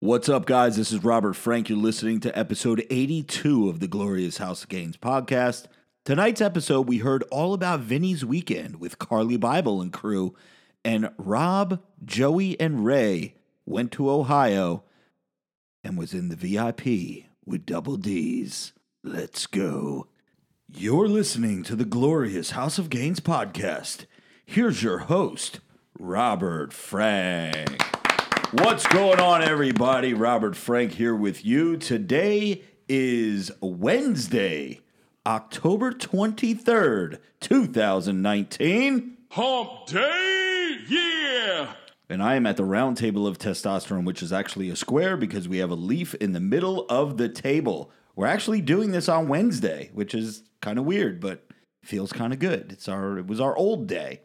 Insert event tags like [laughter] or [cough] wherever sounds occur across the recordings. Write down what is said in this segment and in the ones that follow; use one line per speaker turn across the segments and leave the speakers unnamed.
What's up, guys? This is Robert Frank. You're listening to episode 82 of the Glorious House of Gains podcast. Tonight's episode, we heard all about Vinny's weekend with Carli Bybel and crew, and Rob, Joey, and Ray went to Ohio and was in the VIP with double D's. Let's go. You're listening to the Glorious House of Gains podcast. Here's your host, Robert Frank. What's going on, everybody? Robert Frank here with you. Today is Wednesday, October 23rd, 2019.
Hump Day, yeah!
And I am at the round table of testosterone, which is actually a square because we have a leaf in the middle of the table. We're actually doing this on Wednesday, which is kind of weird, but feels kind of good. It's our it was our old day.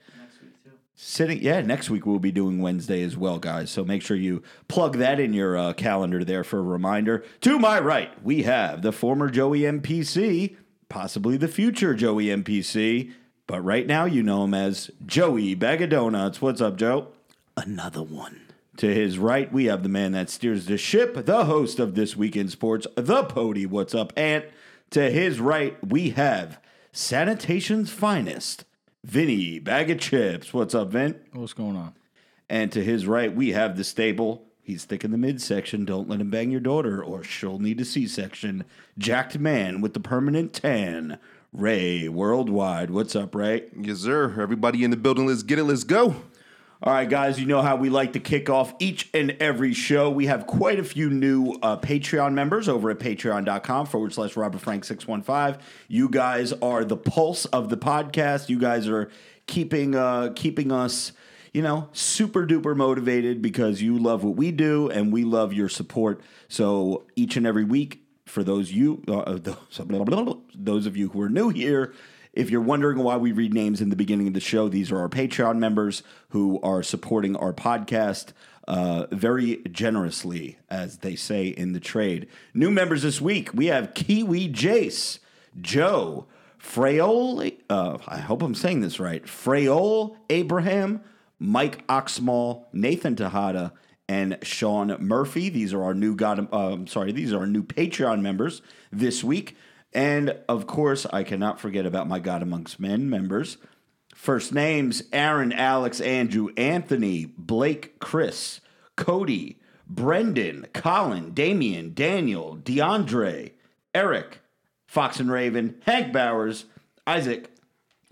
Sitting, yeah, next week we'll be doing Wednesday as well, guys. So make sure you plug that in your uh, calendar there for a reminder. To my right, we have the former Joey MPC, possibly the future Joey MPC, but right now you know him as Joey Bag of Donuts. What's up, Joe? Another one. To his right, we have the man that steers the ship, the host of This weekend Sports, the Pody. What's up, Ant? To his right, we have Sanitation's finest, Vinny Bag of Chips. What's up, Vin?
What's going on?
And to his right, we have the staple. He's thick in the midsection. Don't let him bang your daughter, or she'll need a C section. Jacked man with the permanent tan. Ray Worldwide. What's up, Ray?
Yes, sir. Everybody in the building, let's get it. Let's go.
All right, guys, you know how we like to kick off each and every show. We have quite a few new uh, Patreon members over at patreon.com forward slash Robert Frank 615. You guys are the pulse of the podcast. You guys are keeping uh, keeping us, you know, super duper motivated because you love what we do and we love your support. So each and every week, for those you uh, those, [laughs] those of you who are new here, if you're wondering why we read names in the beginning of the show, these are our Patreon members who are supporting our podcast uh, very generously, as they say in the trade. New members this week, we have Kiwi Jace, Joe, Frayole, uh, I hope I'm saying this right, Frayole Abraham, Mike Oxmall, Nathan Tejada, and Sean Murphy. These are our new God. Uh, sorry, these are our new Patreon members this week. And of course, I cannot forget about my God Amongst Men members. First names Aaron, Alex, Andrew, Anthony, Blake, Chris, Cody, Brendan, Colin, Damian, Daniel, DeAndre, Eric, Fox and Raven, Hank Bowers, Isaac,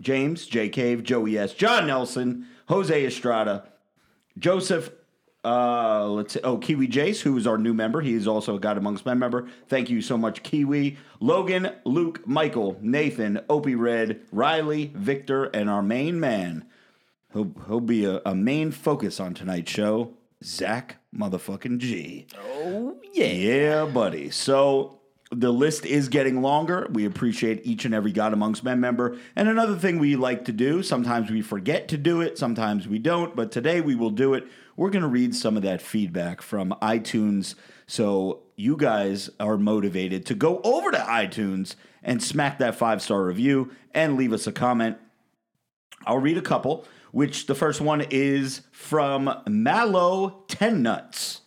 James, J Cave, Joey S., John Nelson, Jose Estrada, Joseph uh, let's see. Oh, Kiwi Jace, who is our new member. He is also a God Amongst Men member. Thank you so much, Kiwi. Logan, Luke, Michael, Nathan, Opie Red, Riley, Victor, and our main man. He'll, he'll be a, a main focus on tonight's show, Zach motherfucking G. Oh, yeah. Yeah, buddy. So the list is getting longer. We appreciate each and every God Amongst Men member. And another thing we like to do, sometimes we forget to do it, sometimes we don't, but today we will do it. We're going to read some of that feedback from iTunes so you guys are motivated to go over to iTunes and smack that five star review and leave us a comment. I'll read a couple, which the first one is from Mallow 10 Nuts.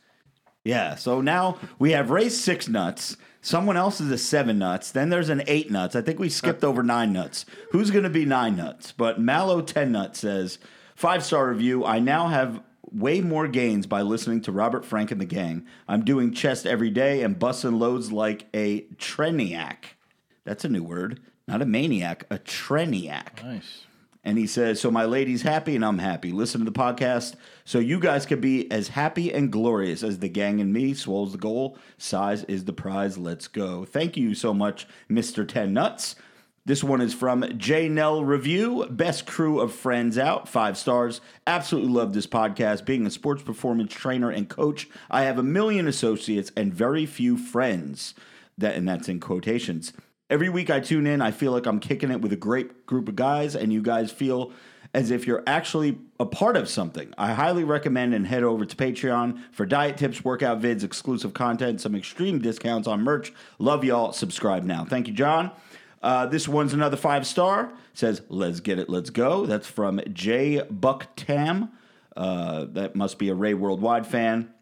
Yeah, so now we have raised six nuts. Someone else is a seven nuts. Then there's an eight nuts. I think we skipped uh. over nine nuts. Who's going to be nine nuts? But Mallow 10 nuts says, five star review. I now have way more gains by listening to Robert Frank and the gang. I'm doing chest every day and busting loads like a treniac. That's a new word. Not a maniac, a treniac.
Nice.
And he says, So my lady's happy and I'm happy. Listen to the podcast so you guys can be as happy and glorious as the gang and me. Swole's the goal. Size is the prize. Let's go. Thank you so much, Mr. Ten Nuts. This one is from J Nell Review. Best crew of friends out. Five stars. Absolutely love this podcast. Being a sports performance trainer and coach, I have a million associates and very few friends. That and that's in quotations. Every week I tune in, I feel like I'm kicking it with a great group of guys, and you guys feel as if you're actually a part of something. I highly recommend and head over to Patreon for diet tips, workout vids, exclusive content, some extreme discounts on merch. Love y'all. Subscribe now. Thank you, John. Uh, this one's another five star. Says, let's get it, let's go. That's from J Buck Tam. Uh, that must be a Ray Worldwide fan.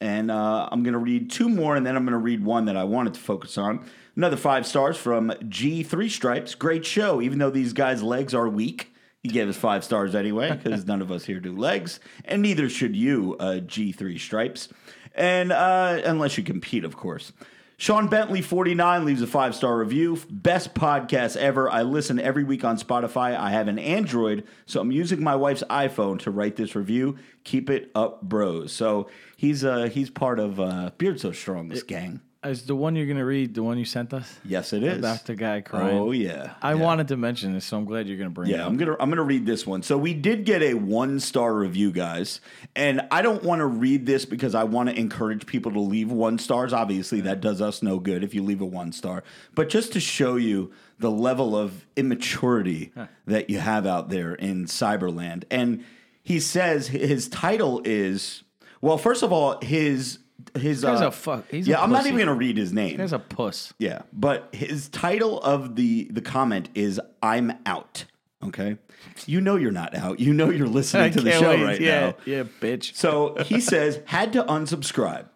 And uh, I'm going to read two more, and then I'm going to read one that I wanted to focus on. Another five stars from G3 Stripes. Great show, even though these guys' legs are weak. He gave us five stars anyway, because none of us here do legs, and neither should you, uh, G3 Stripes. And uh, unless you compete, of course. Sean Bentley, 49, leaves a five star review. Best podcast ever. I listen every week on Spotify. I have an Android, so I'm using my wife's iPhone to write this review. Keep it up, bros. So he's uh, he's part of uh, Beard So Strong's gang.
Is the one you're gonna read the one you sent us
Yes, it is.
about the guy oh, crying?
Oh yeah.
I
yeah.
wanted to mention this, so I'm glad you're gonna bring it
Yeah,
up.
I'm gonna I'm gonna read this one. So we did get a one star review, guys, and I don't want to read this because I want to encourage people to leave one stars. Obviously, that does us no good if you leave a one star, but just to show you the level of immaturity that you have out there in Cyberland. And he says his title is well. First of all, his his uh,
a fuck- he's
yeah. I'm not even gonna read his name.
Guy's a puss.
Yeah, but his title of the the comment is "I'm out." Okay, you know you're not out. You know you're listening to the show
wait.
right
yeah,
now.
Yeah, bitch.
So he says had to unsubscribe.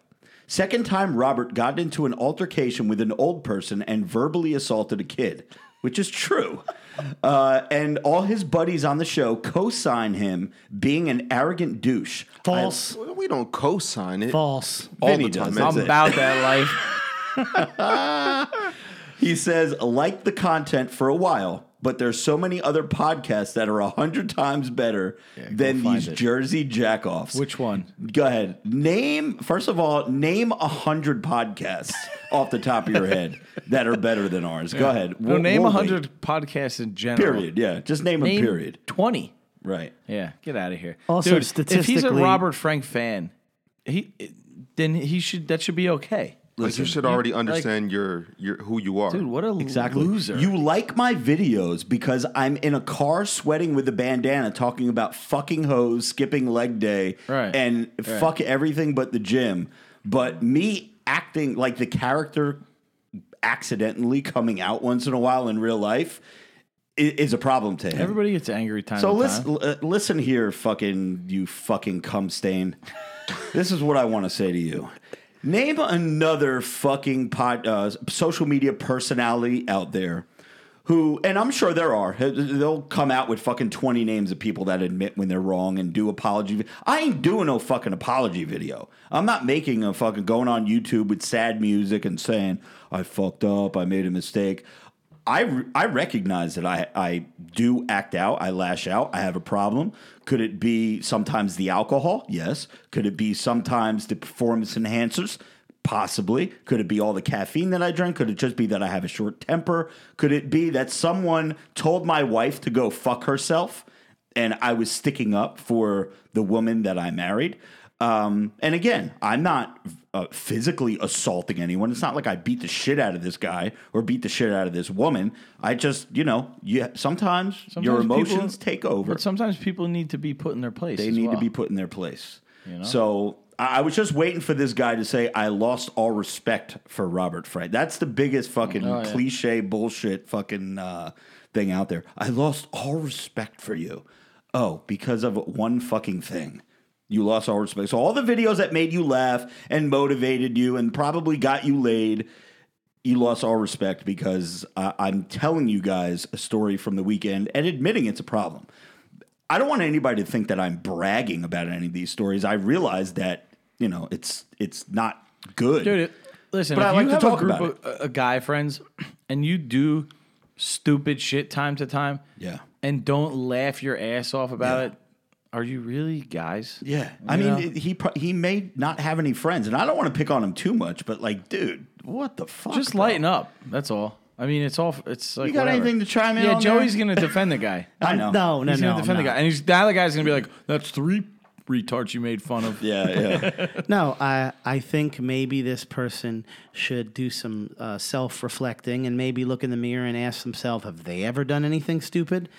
Second time Robert got into an altercation with an old person and verbally assaulted a kid, which is true. Uh, and all his buddies on the show co-sign him being an arrogant douche.
False.
We don't co-sign it
False.
all
Vinny
the time.
I'm
it.
about that life. [laughs]
He says, like the content for a while, but there's so many other podcasts that are a hundred times better than these
it.
Jersey jackoffs.
Which one?
Go ahead. Name first of all, name a hundred podcasts [laughs] off the top of your head that are better than ours. Go ahead.
No,
We'll-
name
we'll
a hundred podcasts in general.
Period. Yeah. Just name,
Name
a period.
Twenty.
Right.
Yeah, get out of here.
Also,
Dude, if he's a Robert Frank fan, he then he should that should be okay.
Like you should already understand your your who you are.
Dude, what a
Exactly.
loser.
You like my videos because I'm in a car sweating with a bandana talking about fucking hoes, skipping leg day,
Right.
and fuck everything but the gym. But me acting like the character accidentally coming out once in a while in real life i- is a problem to him.
Everybody gets angry time
So
to
listen,
time.
l- uh, listen here, fucking you fucking cum stain. [laughs] this is what I want to say to you. Name another fucking pod, uh, social media personality out there who, and I'm sure there are. They'll come out with fucking 20 names of people that admit when they're wrong and do apology. I ain't doing no fucking apology video. I'm not making a fucking going on YouTube with sad music and saying I fucked up, I made a mistake. I, I recognize that I, I do act out. I lash out. I have a problem. Could it be sometimes the alcohol? Yes. Could it be sometimes the performance enhancers? Possibly. Could it be all the caffeine that I drink? Could it just be that I have a short temper? Could it be that someone told my wife to go fuck herself and I was sticking up for the woman that I married? Um, and again, I'm not uh, physically assaulting anyone. It's not like I beat the shit out of this guy or beat the shit out of this woman. I just, you know, you, sometimes, your emotions
people-
take over
But sometimes people need to be put in their place.
they need
well.
to be put in their place. So I I was just waiting for this guy to say, I lost all respect for Robert Frank. That's the biggest fucking
Oh, yeah.
cliche bullshit fucking uh, thing out there. I lost all respect for you. Oh, because of one fucking thing. You lost all respect. So all the videos that made you laugh and motivated you and probably got you laid, you lost all respect because uh, I'm telling you guys a story from the weekend and admitting it's a problem. I don't want anybody to think that I'm bragging about any of these stories. I realize that you know it's it's not good.
Dude, it- listen,
But I like
you
to
have
talk
a group
about
of uh, guy friends and you do stupid shit time to time,
Yeah.
and don't laugh your ass off about
Yeah.
it, are you really guys?
yeah, I
You
mean
know?
it- he pro- he may not have any friends, and I don't want to pick on him too much, but like, dude, what the fuck?
Just
bro?
lighten up. That's all. I mean, it's all. It's like
You got
whatever.
anything to chime in?
Yeah,
on
Joey's
there?
gonna defend the guy. [laughs]
I know.
No, no,
he's
no.
gonna defend
no.
the guy, and he's now the guy's gonna be like, "That's three retards you made fun of."
Yeah, yeah. [laughs]
No, I I think maybe this person should do some uh, self reflecting and maybe look in the mirror and ask themselves, have they ever done anything stupid?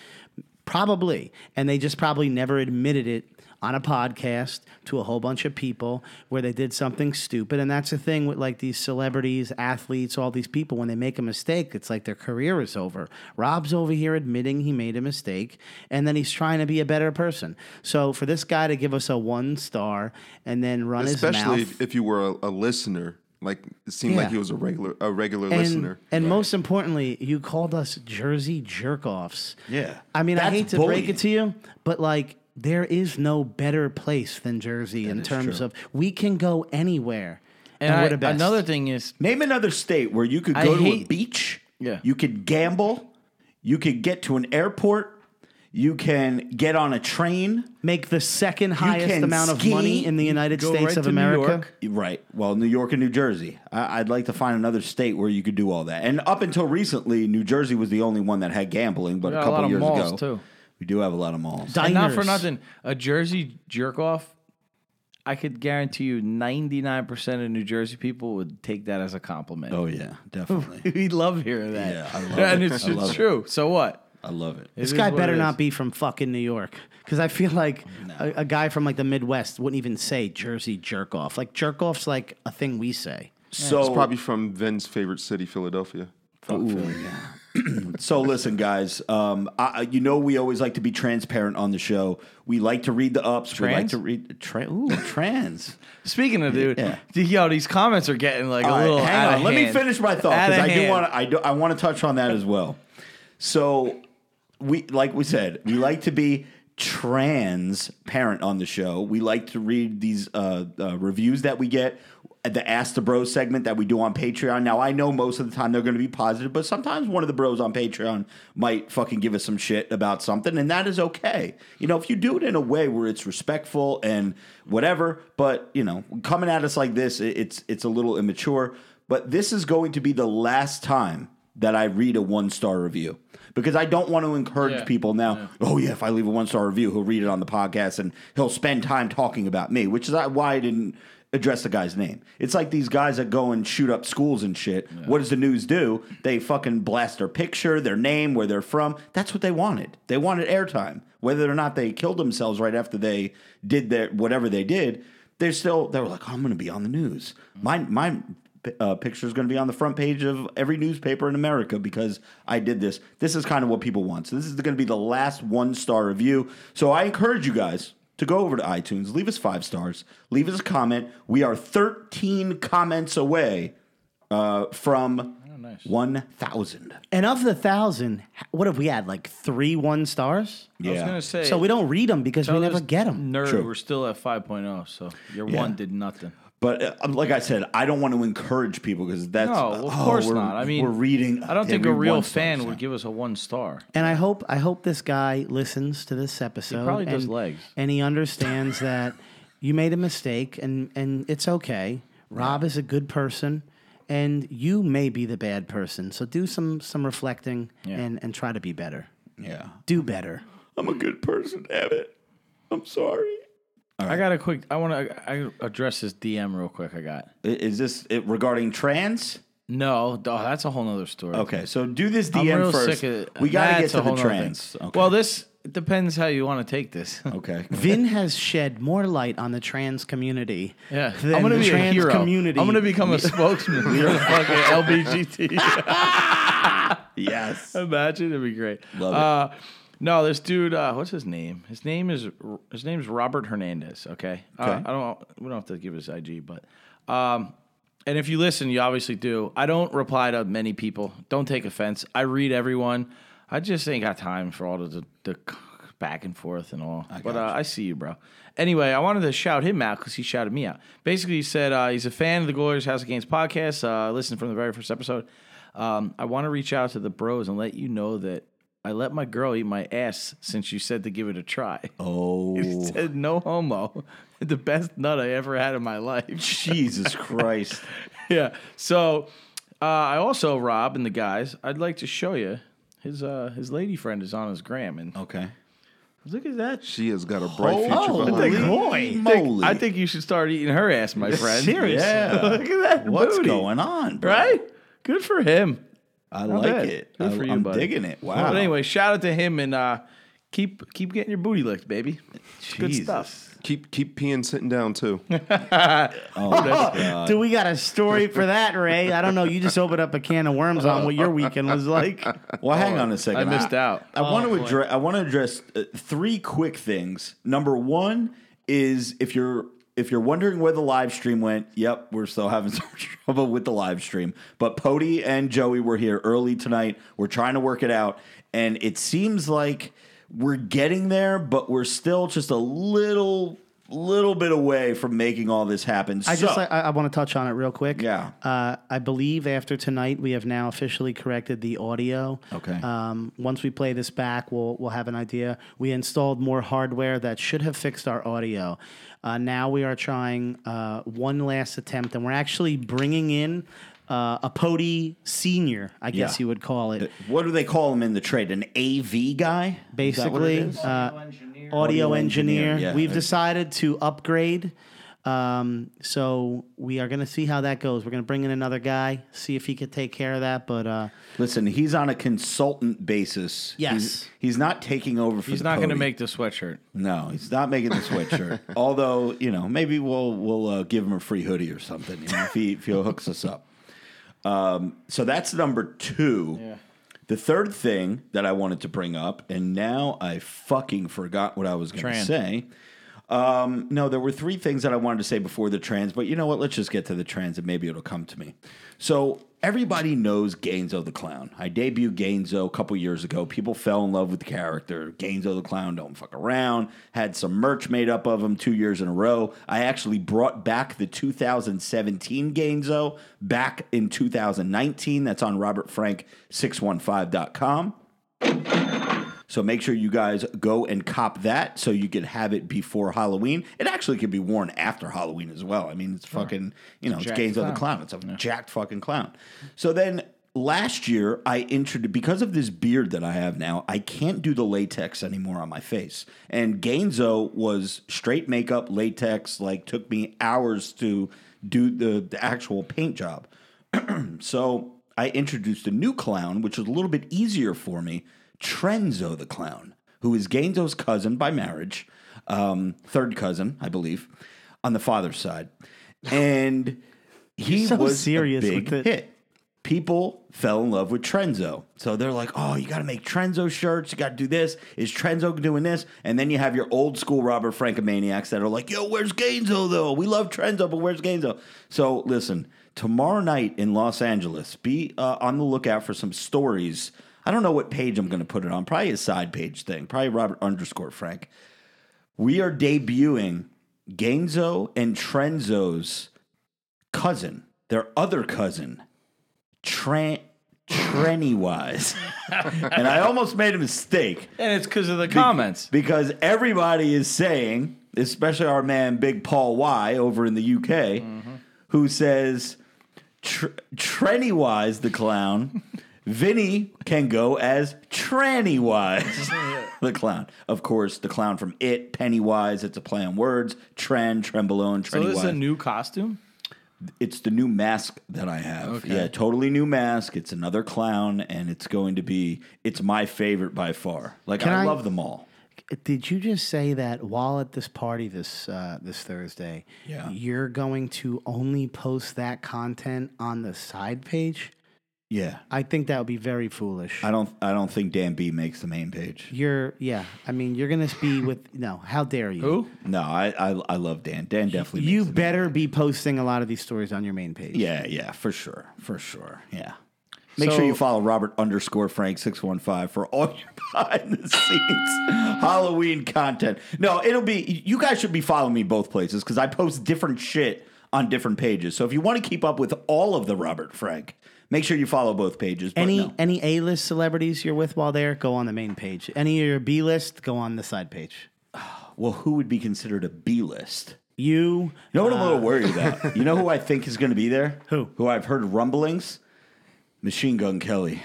Probably, and they just probably never admitted it on a podcast to a whole bunch of people where they did something stupid. And that's the thing with like these celebrities, athletes, all these people, when they make a mistake, it's like their career is over. Rob's over here admitting he made a mistake and then he's trying to be a better person. So for this guy to give us a one star and then run his
Especially
mouth.
if, if you were a, a listener, like it seemed
Yeah.
like he was a regular a regular
and,
listener.
and most importantly, you called us Jersey jerk offs.
Yeah.
I mean, I
That's
hate to break
bullying.
it to you, but like, there is no better place than Jersey in terms
true.
of we can go anywhere. And,
And
we're the best.
another thing is,
Name another state where you could
I
go to a
hate-
beach.
Yeah.
You could gamble. You could get to an airport. You can get on a train.
make the second highest
can
amount of
ski,
money in the United
go
States
right
of
to New
America.
York.
Right. Well, New York and New Jersey. I- I'd like to find another state where you could do all that. And up until recently, New Jersey was the only one that had gambling. But a
got a
couple
lot of
years
malls,
ago,
too.
we do have a lot of malls.
Diners.
and not for nothing, a Jersey jerk off. I could guarantee you, ninety nine percent of New Jersey people would take that as a compliment.
Oh yeah, definitely. [laughs]
we love hearing that.
Yeah, I love [laughs]
and
it.
it's,
I
it's
love it.
true. So what?
I love it.
This
It
guy
what
better
it
not be from fucking New York. Because I feel like a, a guy from like the Midwest wouldn't even say Jersey jerk off. Like jerk off's like a thing we say.
So
It's probably from Vin's favorite city, Philadelphia. [clears throat]
So listen, guys. Um, I, I- you know we always like to be transparent on the show. We like to read the ups. We like
Trans?
to read tra- ooh, [laughs] trans.
Speaking of dude,
Yeah.
yo, these comments are getting like
All
a
right,
little.
hang
out
on.
of
Let me
hand.
finish my thought
Out
because
of
I do
hand.
want to. I do. I want to touch on that as well. So we, like we said, we like to be transparent on the show. We like to read these uh, uh, reviews that we get. At the Ask the Bros segment that we do on Patreon. Now I know most of the time they're going to be positive, but sometimes one of the bros on Patreon might fucking give us some shit about something, and that is okay. You know, if you do it in a way where it's respectful and whatever, but you know, coming at us like this, it's it's a little immature. But this is going to be the last time that I read a one star review because I don't want to encourage
Yeah.
people now. Oh yeah, if I leave a one star review, he'll read it on the podcast and he'll spend time talking about me, which is why I didn't address the guy's name. It's like these guys that go and shoot up schools and shit. What does the news do? They fucking blast their picture, their name, where they're from. That's what they wanted. They wanted airtime. Whether or not they killed themselves right after they did their whatever they did, they're still they were like, oh, I'm going to be on the news. My my uh, picture is going to be on the front page of every newspaper in America because I did this. This is kind of what people want. So this is going to be the last one star review. So I encourage you guys to go over to iTunes, leave us five stars, leave us a comment. We are 13 comments away uh, from 1,000.
And of the thousand, what have we had? Like three one stars?
I was
Yeah.
gonna say.
So we don't read them because we never get them.
Nerd,
True.
we're still at 5.0, so your
Yeah.
one did nothing.
But uh, like I said, I don't want to encourage people because that's
No, of
oh,
course
we're-
not. I mean,
we're reading.
I don't think a real fan would give us a one star.
And I hope I hope this guy listens to this episode.
probably does
and,
legs.
and he understands that you made a mistake, and and it's okay. Rob is a good person, and you may be the bad person. So do some some reflecting
Yeah.
and and try to be better.
Yeah.
Do better.
I'm a good person, damn it. I'm sorry.
I got a quick. I want to I address this DM real quick. I got.
Is this it regarding trans?
No, oh, that's a whole nother story.
Okay, so do this
I'm
DM
real
first.
sick of.
We got to get to the trans. Okay.
Well, this it depends how you want to take this. [laughs]
okay.
Vin has shed more light on the trans community.
Yeah,
than
I'm gonna
the
be a hero.
community.
I'm gonna become a [laughs] spokesman for the fucking LBGT. [laughs]
yes.
Imagine it'd be great.
Love it.
uh, No, this dude. Uh, what's his name? His name is his name's Robert Hernandez. Okay. Uh, I don't. We don't have to give his IG, but. Um, and if you listen, you obviously do. I don't reply to many people. Don't take offense. I read everyone. I just ain't got time for all the, the, the back and forth and all. but uh, I see you, bro. Anyway, I wanted to shout him out because he shouted me out. Basically, he said uh, he's a fan of the Glorious House of Gains podcast. Uh, listened from the very first episode. Um, I want to reach out to the bros and let you know that I let my girl eat my ass since you said to give it a try. [laughs]
Oh,
He said no homo. [laughs] The best nut I ever had in my life. [laughs]
Jesus Christ.
yeah. So uh, I also Rob and the guys. I'd like to show you his uh, his lady friend is on his gram and
Okay.
look at that.
She has got a bright future
Holy
behind her.
moly.
I think you should start eating her ass, my friend.
Seriously.
Yeah.
look at that.
What's
booty.
going on, bro?
Right? Good for him.
I
Not
like
bad.
it.
Good
I,
for you,
I'm
buddy.
digging it. Wow.
But anyway, shout out to him and uh, keep keep getting your booty licked, baby. It's Good
Jesus.
stuff.
Keep keep peeing sitting down too. [laughs] [laughs]
Do we got a story for that, Ray? I don't know. You just opened up a can of worms on what your weekend was like. [laughs]
Well, hang on a second.
I missed out.
I want to address. I want to address uh, three quick things. Number one is if you're if you're wondering where the live stream went. Yep, we're still having [laughs] some trouble with the live stream. But Pody and Joey were here early tonight. We're trying to work it out, and it seems like we're getting there, but we're still just a little little bit away from making all this happen.
I just I, I want to touch on it real quick.
Yeah.
Uh, I believe after tonight we have now officially corrected the audio.
Okay.
Um, once we play this back, we'll we'll have an idea. We installed more hardware that should have fixed our audio. Uh, now we are trying uh, one last attempt, and we're actually bringing in uh, a Pody senior, I guess
Yeah.
you would call it.
what do they call him in the trade? An AV guy? Is that what it
basically uh, audio,
Audio
engineer.
engineer, yeah.
We've decided to upgrade. Um, so we are going to see how that goes. We're going to bring in another guy, see if he could take care of that. But uh,
Listen, he's on a consultant basis.
Yes.
He's, he's not taking over for
He's
the
not going to
Pody.
make the sweatshirt.
No, he's not making the sweatshirt. [laughs] Although, you know, maybe we'll we'll uh, give him a free hoodie or something you know, if he if he hooks us up. Um, so that's number two. The third thing that I wanted to bring up, and now I fucking forgot what I was going to say. Um, no, there were three things that I wanted to say before the trans, but you know what? Let's just get to the trans and maybe it'll come to me. So everybody knows Gainzo the Clown. I debuted Gainzo a couple years ago. People fell in love with the character. Gainzo the Clown don't fuck around. Had some merch made up of him two years in a row. I actually brought back the 2017 Gainzo back in 2019. That's on robertfrank615.com. So make sure you guys go and cop that so you can have it before Halloween. It actually can be worn after Halloween as well. I mean, it's fucking, you know, it's,
jacked
Gainzo the Clown. It's a jacked fucking clown. So then last year, I introduced, because of this beard that I have now, I can't do the latex anymore on my face. And Gainzo was straight makeup, latex, like took me hours to do the, the actual paint job. [clears throat] So I introduced a new clown, which was a little bit easier for me Trenzo the Clown, who is Gainzo's cousin by marriage, um, third cousin, I believe, on the father's side. [laughs] And he
so
was
serious
a big
with
hit. People fell in love with Trenzo. So they're like, oh, you got to make Trenzo shirts. You got to do this. Is Trenzo doing this? And then you have your old school Robert Francomaniacs that are like, yo, where's Gainzo, though? We love Trenzo, but where's Gainzo? So listen, tomorrow night in Los Angeles, be uh, on the lookout for some stories. I don't know what page I'm going to put it on. Probably a side page thing. Probably Robert underscore Frank. We are debuting Gainzo and Trenzo's cousin, their other cousin, Tran Trenny Wise. [laughs] and I almost made a mistake
And it's because of the comments.
because everybody is saying, especially our man Big Paul Y over in the UK, mm-hmm. who says Tr- Trenny Wise the clown. [laughs] Vinny can go as Tranny Wise, [laughs] the clown. Of course, the clown from It, Pennywise. It's a play on words. Tren, Trenbolone,
So
Trenny
this is a new costume.
It's the new mask that I have.
Okay.
Yeah, totally new mask. It's another clown, and it's going to be. It's my favorite by far. Like
Can
I,
I-
love them all.
did you just say that while at this party this uh, this Thursday,
Yeah.
you're going to only post that content on the side page?
Yeah,
I think that would be very foolish.
I don't. I don't think Dan B makes the main page.
You're yeah. I mean, you're gonna be with no. How dare you?
Who?
No, I. I, I love Dan. Dan definitely.
You
makes the main-
better be posting a lot of these stories on your main page.
Yeah, yeah, for sure, for sure. Yeah. Make
So-
sure you follow Robert underscore Frank six one five for all your [laughs] behind the scenes Halloween content. No, it'll be. You guys should be following me both places because I post different shit on different pages. So if you want to keep up with all of the Robert Frank, make sure you follow both pages.
Any
no.
any A list celebrities you're with while there, go on the main page. Any of your B list, go on the side page. [sighs]
well, who would be considered a B list?
You
You know what I'm a little uh, worried about? [laughs] You know who I think is going to be there?
Who?
Who I've heard rumblings? Machine Gun Kelly.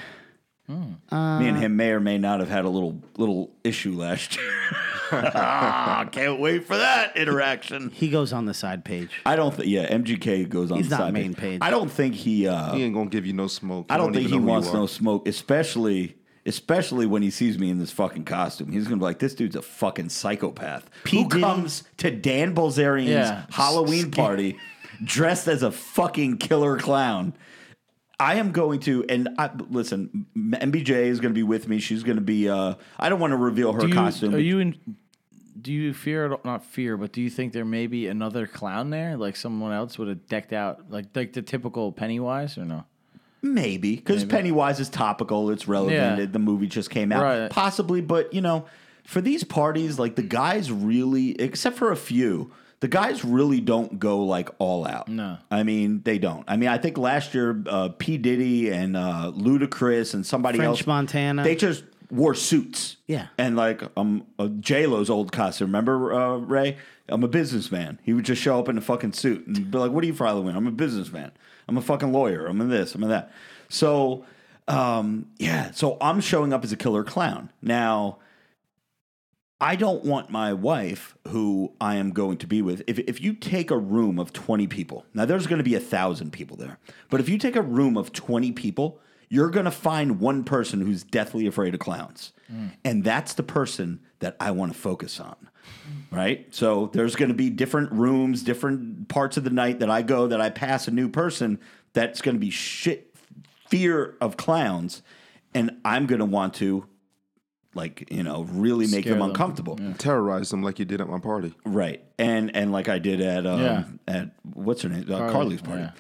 Hmm. Me and him may or may not have had a little little issue last year. [laughs] Ah, [laughs] Can't wait for that interaction.
he goes on the side page.
I don't think. Yeah, MGK goes on.
He's
the
not
side
main page.
I don't think he. Uh,
He ain't gonna give you no smoke.
I don't think he
even know who
wants no smoke, especially Especially when he sees me in this fucking costume, he's gonna be like, "This dude's a fucking psychopath."
P.
Who
Diddy-
comes to Dan Bilzerian's
Yeah.
Halloween party [laughs] dressed as a fucking killer clown? I am going to, and I, listen, MBJ is going to be with me. She's going to be. Uh, I don't want to reveal her
Do you,
costume.
Are you in? Do you fear not fear, but do you think there may be another clown there, like someone else would have decked out, like like the typical Pennywise, or no?
Maybe because Pennywise is topical. It's relevant.
Yeah.
The movie just came out.
Right.
Possibly, but you know, for these parties, like the guys really, except for a few, the guys really don't go like all out.
No.
I mean they don't. I mean I think last year, uh, P Diddy and uh, Ludacris and somebody
French
else,
Montana.
they just wore suits.
Yeah.
and like um, uh, J Lo's old costume. Remember uh, Ray? I'm a businessman. He would just show up in a fucking suit and be like, "What are you for Halloween?" I'm a businessman. I'm a fucking lawyer. I'm in this. I'm in that. So, um, yeah. So I'm showing up as a killer clown now. I don't want my wife, who I am going to be with, if, if you take a room of 20 people, now there's going to be a thousand people there, but if you take a room of 20 people, you're going to find one person who's deathly afraid of clowns. Mm. And that's the person that I want to focus on. Right? So there's going to be different rooms, different parts of the night that I go that I pass a new person that's going to be shit fear of clowns. And I'm going to want to, like, you know, really make
Scare
them
them.
uncomfortable.
Terrorize them like you did at my party.
Right. And and like I did at um,
Yeah.
at what's her name? Uh,
Carli,
Carli's party.
yeah.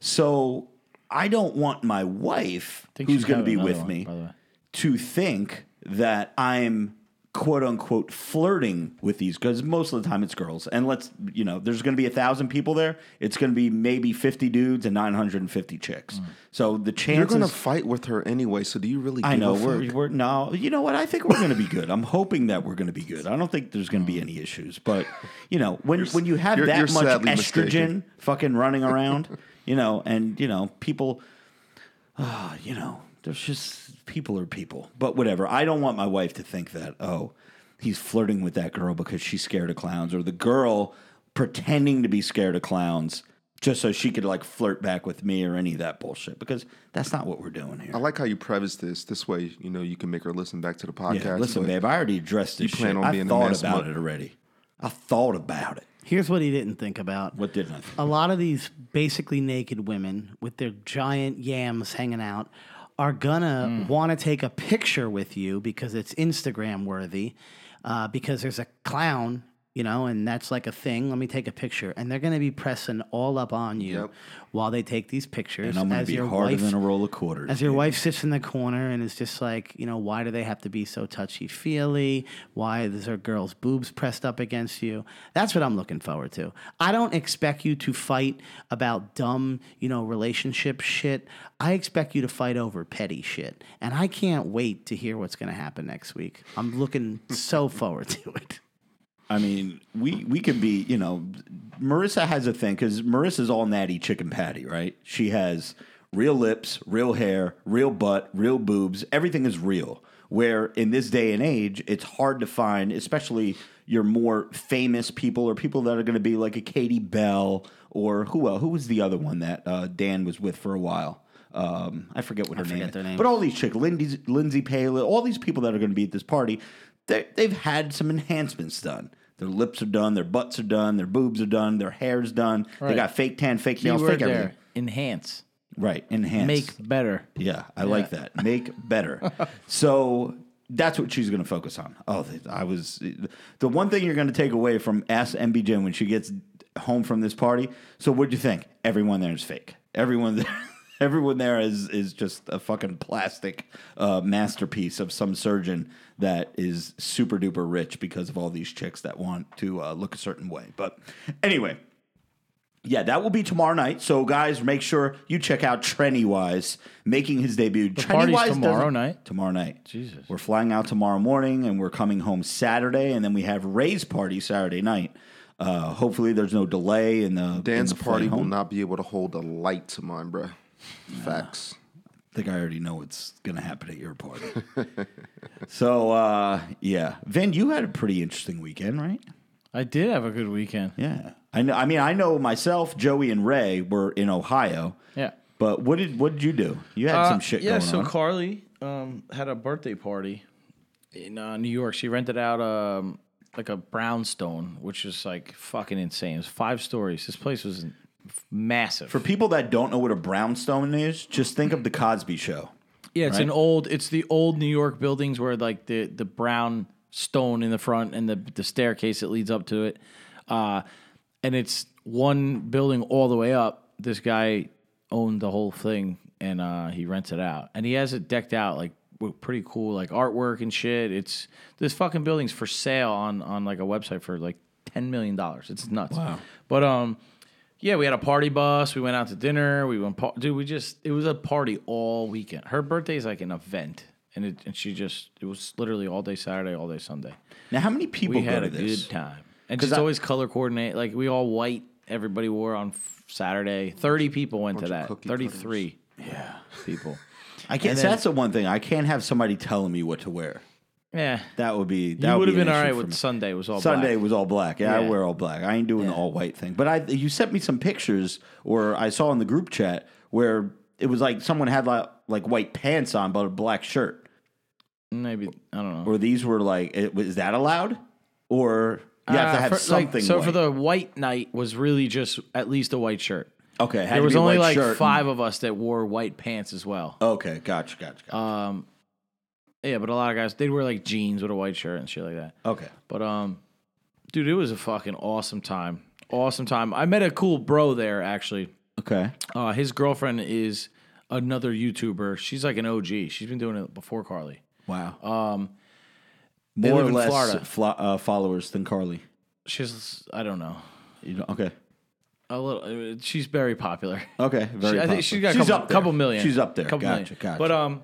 So I don't want my wife, who's going to be with
one,
me,
by the way.
to think that I'm quote unquote flirting with these because most of the time it's girls. And let's you know, there's going to be a thousand people there. It's going to be maybe 50 dudes and 950 chicks.
Mm.
So the chances.
You're gonna fight with her anyway. So do you really?
I know
a
we're, we're no. You know what? I think we're going to be good. I'm hoping that we're going to be good. I don't think there's going to be any issues. But you know, when when you have
you're-
that
you're
much estrogen
mistaken.
fucking running around, [laughs] you know, and you know, people, ah, [sighs] you know, there's just people are people. But whatever. I don't want my wife to think that oh, he's flirting with that girl because she's scared of clowns, or the girl pretending to be scared of clowns. Just so she could like flirt back with me or any of that bullshit, because that's not what we're doing here.
I like how you preface this. This way, you know, you can make her listen back to the podcast.
Yeah, listen, babe, I already addressed this
You plan
shit.
on being the
thought about
mo-
it already. I thought about it.
Here's what he didn't think about.
What didn't I think?
a lot of these basically naked women with their giant yams hanging out are gonna want to take a picture with you because it's Instagram worthy, uh, because there's a clown, you know, and that's like a thing. Let me take a picture, and they're gonna be pressing all up on you
Yep.
while they take these pictures.
And I'm going to be
your
harder
wife-
than a roll of quarters.
as your wife sits in the corner and is just like, you know, why do they have to be so touchy feely? Why is there girls' boobs pressed up against you? That's what I'm looking forward to. I don't expect you to fight about dumb, you know, relationship shit. I expect you to fight over petty shit. And I can't wait to hear what's going to happen next week. I'm looking so [laughs] forward to it.
I mean, we we could be, you know, Marissa has a thing because Marissa's all natty chicken patty, right? She has real lips, real hair, real butt, real boobs. Everything is real. Where in this day and age, it's hard to find, especially your more famous people or people that are going to be like a Katie Bell or who else? Who was the other one that uh, Dan was with for a while? Um, I forget what her name
forget
is.
their names.
But all these chicks, Lindsay, Lindsey Pelas, all these people that are going to be at this party, they've had some enhancements done. Their lips are done, their butts are done, their boobs are done, their hair's done. They got fake tan, fake nails,
Keyword
fake everything.
there. Enhance.
Right, enhance.
Make better.
Yeah, I like that. Make better. [laughs] so that's what she's going to focus on. Oh, I was the one thing you're going to take away from Ask MBJ when she gets home from this party. So what'd you think? Everyone there is fake. Everyone there. Everyone there is is just a fucking plastic uh, masterpiece of some surgeon that is super duper rich because of all these chicks that want to uh, look a certain way. But anyway, yeah, that will be tomorrow night. So, guys, make sure you check out Trenny Wise making his debut. The
party's tomorrow night?
Tomorrow night.
Jesus.
We're flying out tomorrow morning and we're coming home Saturday, and then we have Ray's party Saturday night. Uh, hopefully, there's no delay in the
Dan's
in the flight
party will not be able to hold a light to mine, bruh. Facts.
I think I already know what's going to happen at your party. [laughs] so, uh, yeah, Vin, you had a pretty interesting weekend, right?
I did have a good weekend.
Yeah, I know. I mean, I know myself, Joey, and Ray were in Ohio.
Yeah.
But what did what did you do? You had some
Uh,
shit
yeah,
going
so
on.
Carli um, had a birthday party in uh, New York. She rented out um, like a brownstone, which is like fucking insane. It was five stories. This place was massive.
For people that don't know what a brownstone is, just think of the Cosby Show.
yeah, it's
right?
an old. It's the old New York buildings where like the the brown stone in the front and the the staircase that leads up to it, uh, and it's one building all the way up. This guy owned the whole thing and uh, he rents it out, and he has it decked out like with pretty cool like artwork and shit. It's this fucking building's for sale on on like a website for like ten million dollars. It's nuts. Wow. But um. Yeah, we had a party bus. We went out to dinner. We went, par- dude. We just it was a party all weekend. Her birthday is like an event, and it and she just it was literally all day Saturday, all day Sunday.
Now, how many people
We
go
had
to
a
this?
good time, and
'Cause
just
I-
always color coordinate. Like we all white. Everybody wore on f- Saturday. Thirty people went to
Bunch of
that.
cookie
Thirty three. Yeah, people.
I can't.
And
so
then-
that's the one thing I can't have somebody telling me what to wear.
Yeah,
That would be. That
you would have
be
been all right with. Sunday. Was all
Sunday
black.
was all black. Yeah, I
Yeah.
wear all black. I ain't doing the all white thing. But I, you sent me some pictures, or I saw in the group chat where it was like someone had like, like white pants on, but a black shirt.
Maybe I don't know.
Or these were like, it, is that allowed? Or you have to
Uh,
have
for- like,
something.
so
white.
for the white night was really just at least a white shirt.
okay, had
There
to
was
be a
only
white
like
shirt and-
five of us that wore white pants as well.
Okay, gotcha, gotcha, gotcha.
Um, yeah, but a lot of guys they'd wear like jeans with a white shirt and shit like that.
okay,
But um, dude, it was a fucking awesome time. Awesome time. I met a cool bro there actually.
okay.
Uh, his girlfriend is another YouTuber. She's like an OG. She's been doing it before Carli.
Wow.
Um, they
More or
in
less
Florida.
flo- uh, followers than Carli.
She's I don't know
You know, okay.
a little. She's very popular.
Okay, very.
She- I think she's got a
popular.
couple,
up there.
couple million.
She's up there.
Couple
gotcha,
million.
gotcha.
But um,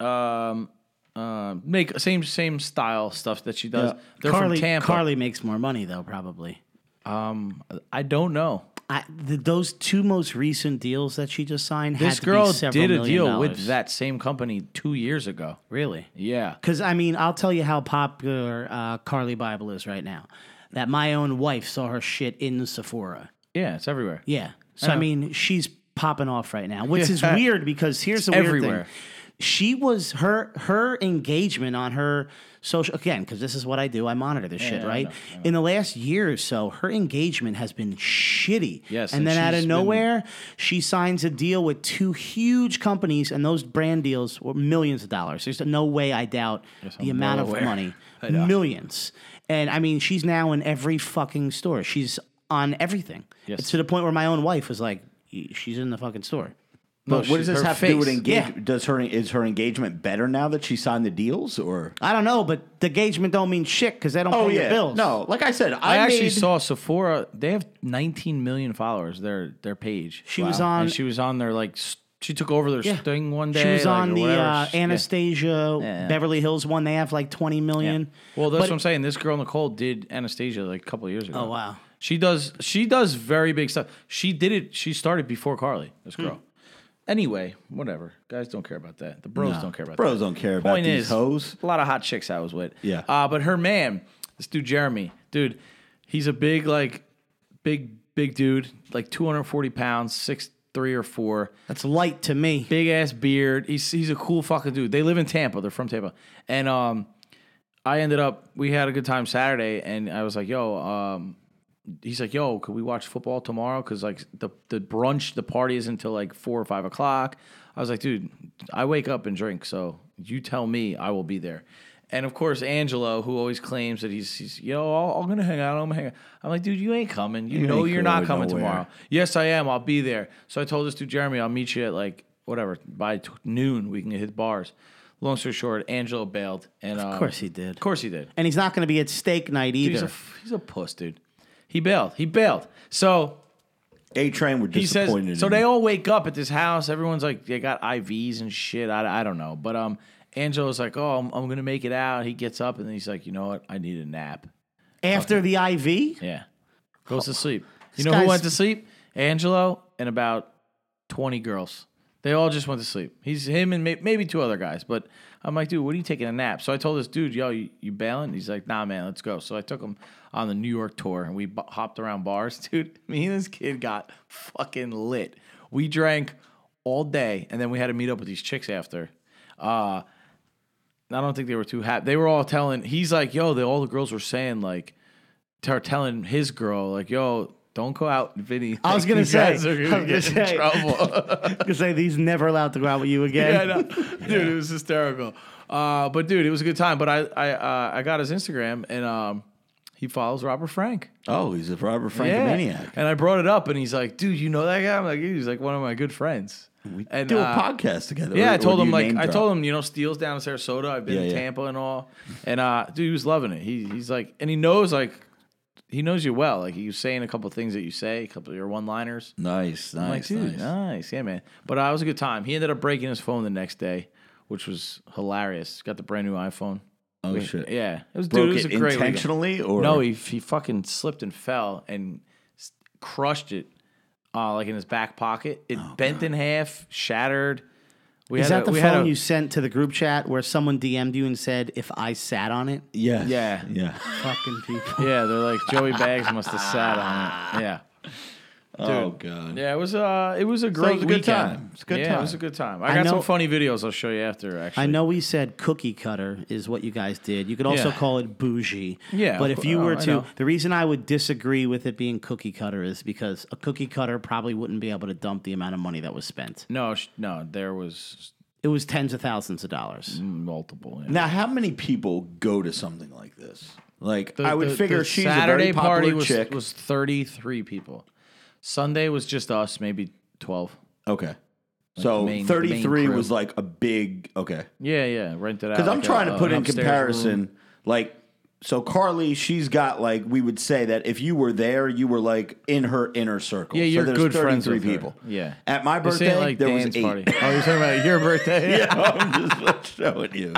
um, uh, make same same style stuff that she does.
Yeah.
They're
Carli,
from Tampa.
Carli makes more money though, probably.
Um, I don't know.
I, the, those two most recent deals that she just signed. had
This girl did a deal
dollars.
with that same company two years ago.
Really?
Yeah.
Because I mean, I'll tell you how popular uh, Carli Bybel is right now. That my own wife saw her shit in Sephora.
Yeah, it's everywhere.
Yeah. So I, mean, she's popping off right now, [laughs] which is weird because here's the weird
everywhere.
thing. She was her her engagement on her social again because this is what I do. I monitor this shit,
I
right?
know,
In the last year or so, her engagement has been shitty.
Yes,
and
and
then out of
been-
nowhere, she signs a deal with two huge companies, and those brand deals were millions of dollars. There's no way I doubt the
I'm
amount of money, [laughs] millions. And I mean, she's now in every fucking store. She's on everything.
Yes.
It's to the point where my own wife was like, she's in the fucking store.
But what does this have to do with
face.
engagement?
Yeah.
Does her is her engagement better now that she signed the deals, or?
I don't know, but the engagement don't mean shit because they don't pay your bills.
Oh, No, like I said, I,
I, actually
made-
saw Sephora. They have 19 million followers. Their their page.
She was on-
And she was on their like. She took over their
Yeah.
thing one day.
She was
like,
on the uh, Anastasia
Yeah.
Beverly Hills one. They have like 20 million.
Well, that's
But-
what I'm saying. This girl Nicole did Anastasia like a couple of years ago.
Oh, wow.
She does. She does very big stuff. She did it. She started before Carli. This
Hmm.
Anyway, whatever. Guys don't care about that. The bros
No.
don't care about that.
Bros
that.
don't care about
Point
these
is,
hoes.
A lot of hot chicks I was with.
Yeah.
Uh, but her man, this dude Jeremy, dude, he's a big like, big big dude, like 240 pounds, six three or four.
That's light to me.
big ass beard. He's he's a cool fucking dude. They live in Tampa. They're from Tampa. And um, I ended up we had a good time Saturday, and I was like, yo, um, he's like, yo, could we watch football tomorrow? Because like the the brunch, the party is until like four or five o'clock. I was like, dude, I wake up and drink, so you tell me, I will be there. And of course, Angelo, who always claims that he's, he's yo, I'll, I'm gonna hang out. I'm gonna hang out. I'm like, dude, you ain't coming. You,
You
know you're not coming
nowhere.
tomorrow. Yes, I am. I'll be there. So I told this dude Jeremy, I'll meet you at like whatever by t- noon. We can hit bars. Long story short, Angelo bailed, and uh,
Of course he did.
Of course he did.
And he's not going to be at steak night
Dude, he's
either.
a he's a puss, dude. He bailed. He bailed. So
A train were
he says.
disappointed.
So
in
they all wake up at this house. Everyone's like, they got IVs and shit. I, I don't know, but um, Angelo's like, oh, I'm, I'm gonna make it out. He gets up and he's like, you know what? I need a nap.
After the IV,
Yeah. Goes to sleep. You know who
guy's-
went to sleep? Angelo and about 20 girls. They all just went to sleep. He's him and may, maybe two other guys. But I'm like, dude, what are you taking a nap? So I told this dude, yo, you, you bailing? He's like, nah, man, let's go. So I took him on the New York tour and we b- hopped around bars. [laughs] Dude, me and this kid got fucking lit. We drank all day and then we had to meet up with these chicks after. Uh, I don't think they were too happy. They were all telling. He's like, "Yo," the, all the girls were saying like, t- telling his girl like, "Yo." Don't go out, Vinny.
I was [laughs] gonna say-
guys are
I
gonna
was
get
gonna
in
say.
trouble. [laughs]
Because say he's never allowed to go out with you again.
Yeah, I know. [laughs] dude, it was hysterical. Uh, but dude, it was a good time. But I I uh, I got his Instagram and um, he follows Robert Frank.
Oh, he's a Robert
Yeah.
Frankomaniac.
And I brought it up, and he's like, "Dude, you know that guy?" I'm like, "He's like one of my good friends."
We
and,
do a
uh,
podcast together.
Yeah,
or-
I told him like I
drop?
told him you know Steele's down in Sarasota. I've been
Yeah,
in
yeah.
Tampa and all, and uh, dude, he was loving it. He he's like, and he knows like he knows you well. Like he was saying a couple of things that you say, a couple of your one liners.
Nice,
I'm like,
nice, nice.
nice, yeah, man. But uh, it was a good time. He ended up breaking his phone the next day, which was hilarious. Got the brand new iPhone.
Oh
We-
shit!
Yeah, it was
Broke
dude. It was
it
a great weekend.
intentionally, or
No, he he fucking slipped and fell and crushed it, uh, like in his back pocket. It bent in half, shattered. We
Is
had
that
a-
the
we had
phone
a-
you sent to the group chat where someone DM'd you and said, if I sat on it?
Yes.
Yeah.
yeah.
Fucking people.
Yeah, they're like Joey Bags must have sat on it. Yeah.
Oh god.
Yeah, it was uh it was a great
it was a good time. It's a good
yeah, it was a good time. I,
I
got some
know-
funny videos I'll show you after actually.
I know we said cookie cutter is what you guys did. You could also
Yeah.
call it bougie.
Yeah,
But if you
oh,
were to, the reason I would disagree with it being cookie cutter is because a cookie cutter probably wouldn't be able to dump the amount of money that was spent.
No, sh- no, there was
It was tens of thousands of dollars.
multiple. Yeah.
Now, how many people go to something like this? Like,
The-
I would
the-
figure
the
she's
Saturday
a very popular
party was,
chick.
was 33 people. Sunday was just us, maybe 12.
okay. So
main- the main
33
crew.
was like a big, okay.
Yeah, yeah, rented out.
Because I'm
like a-
trying to put
an
in
upstairs
comparison,
room.
like, so Carli, she's got like we would say that if you were there, you were like in her inner circle.
Yeah,
so
you're
there's
good friends
33
with her.
people.
Yeah.
At my
This ain't
birthday,
like
there
Dan's
was eight.
party. Oh, you're talking about your birthday? [laughs]
yeah, I'm just showing you.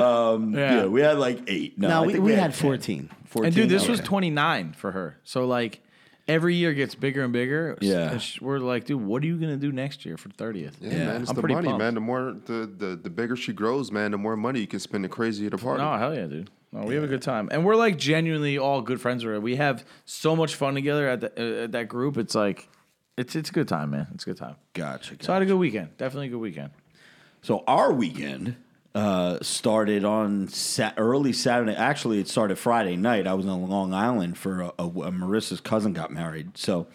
Um, yeah.
Yeah.
we had like eight. No,
No,
I
we,
think
we had
10.
14.
14.
And dude, this was
Okay.
29 for her. So like every year gets bigger and bigger.
Yeah.
And we're like, dude, what are you gonna do next year for 30th?
Yeah, man, it's
I'm
the
pretty
money,
pumped.
man. The more the, the the bigger she grows, man, the more money you can spend. The crazier the party.
No, hell yeah, dude. No, we have a good time, and we're like genuinely all good friends. With her. We have so much fun together at, the, uh, at that group. It's like, it's it's a good time, man. It's a good time.
Gotcha.
So I had a good weekend. Definitely a good weekend.
So our weekend uh, started on early Saturday. Actually, it started Friday night. I was on Long Island for a, a, a Marissa's cousin got married. So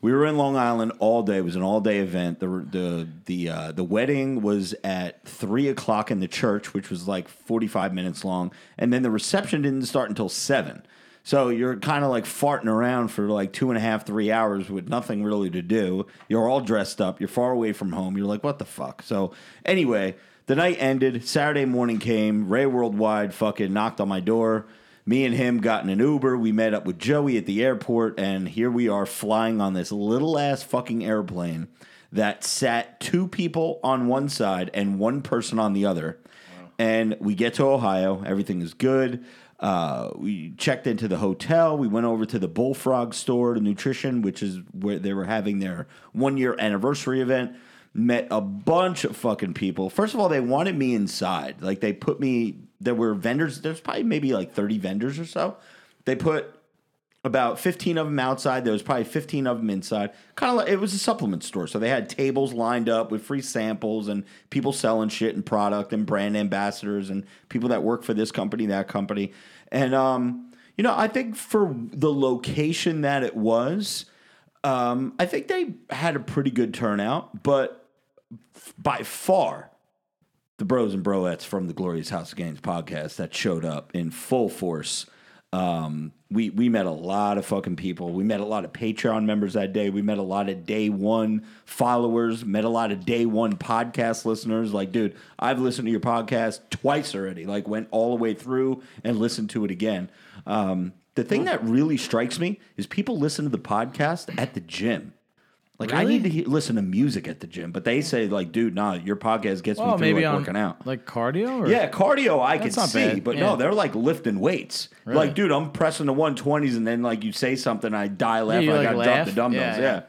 we were in Long Island all day. It was an all day event. The the the uh, the wedding was at three o'clock in the church, which was like forty five minutes long, and then the reception didn't start until seven. So you're kind of like farting around for like two and a half, three hours with nothing really to do. You're all dressed up. You're far away from home. You're like, what the fuck? So anyway, the night ended. Saturday morning came. Ray Worldwide fucking knocked on my door. Me and him got in an Uber. We met up with Joey at the airport, and here we are flying on this little ass fucking airplane that sat two people on one side and one person on the other. And we get to Ohio. Everything is good. Uh, we checked into the hotel. We went over to the Bullfrog store to nutrition, which is where they were having their one year anniversary event. Met a bunch of fucking people. First of all, they wanted me inside. Like they put me. There were vendors. There's probably maybe like 30 vendors or so. They put about 15 of them outside. There was probably 15 of them inside. Kind of like it was a supplement store. So they had tables lined up with free samples and people selling shit and product and brand ambassadors and people that work for this company, that company. And, um, you know, I think for the location that it was, um, I think they had a pretty good turnout, but by far, the bros and broettes from the Glorious House of Gains podcast that showed up in full force. Um, we we met a lot of fucking people. We met a lot of Patreon members that day. We met a lot of day one followers. Met a lot of day one podcast listeners. Like, dude, I've listened to your podcast twice already. Like, went all the way through and listened to it again. Um, the thing that really strikes me is people listen to the podcast at the gym. Like, I need to he- listen to music at the gym, but they say like, dude, nah, your podcast gets me through
maybe
like
on
working out.
like cardio. Or?
Yeah, cardio I can
That's not
see,
bad.
but
Yeah.
no, they're like lifting weights. Like, dude, I'm pressing the 120s, and then like you say something, I dial
Yeah,
after
you,
I
like,
got to
laugh?
the dumbbells.
Yeah,
Yeah,
yeah.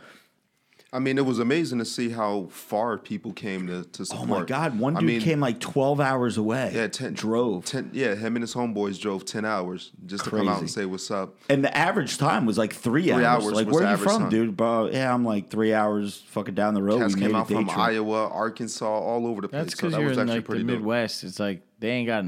I mean, it was amazing to see how far people came to, to support.
Oh my God! One
I
dude
mean,
came like twelve hours away.
Yeah, ten,
drove.
10, yeah, him and his homeboys drove ten hours just to come out and say what's up.
And the average time was like three, hours.
hours
Like,
was
where
the
are you
average
from,
time.
dude? Bro, yeah, I'm like three hours fucking down the road.
Cats
we
came out from
trip.
Iowa, Arkansas, all over the place.
That's
so
because
that
you're
was
in
actually
like the
pretty dope.
Midwest. It's like they ain't got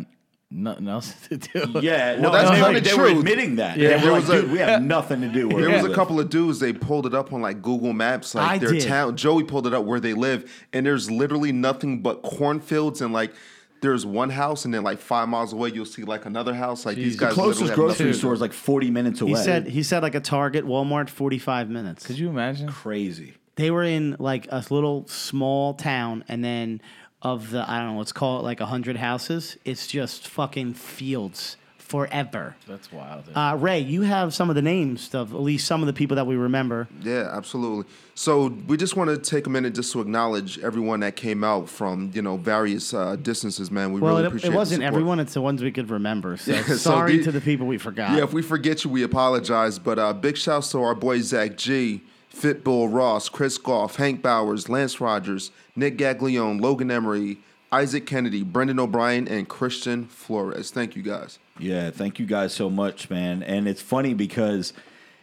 nothing else [laughs] to do.
Yeah, no,
that's
they, were,
kinda
they were
true.
admitting that.
Yeah.
Yeah,
There was
like,
a-
we have nothing to do. Where
There
we
was a couple of dudes. They pulled it up on like Google Maps, like
I
their
did.
town. Joey pulled it up where they live, and there's literally nothing but cornfields and like there's one house, and then like five miles away you'll see like another house. Like these
Jeez.
guys,
closest
literally have
grocery
nothing.
store is like 40 minutes away.
He said he said like a Target, Walmart, forty five minutes.
Could you imagine?
crazy.
they were in like a little small town, and then of the I don't know, let's call it like hundred houses. It's just fucking fields forever.
That's wild. dude.
Uh, Ray, you have some of the names of at least some of the people that we remember.
Yeah, absolutely. So we just want to take a minute just to acknowledge everyone that came out from you know various uh, distances, man. We
Well,
really
it,
appreciate
it
the
wasn't
support.
everyone; it's the ones we could remember. So, [laughs]
so
sorry
the-
to the people we forgot.
Yeah, if we forget you, we apologize. But uh, big shouts to our boy Zach G, Fitbull Ross, Chris Goff, Hank Bowers, Lance Rogers, Nick Gaglione, Logan Emery, Isaac Kennedy, Brendan O'Brien, and Christian Flores. Thank you guys.
Yeah, thank you guys so much, man. And it's funny because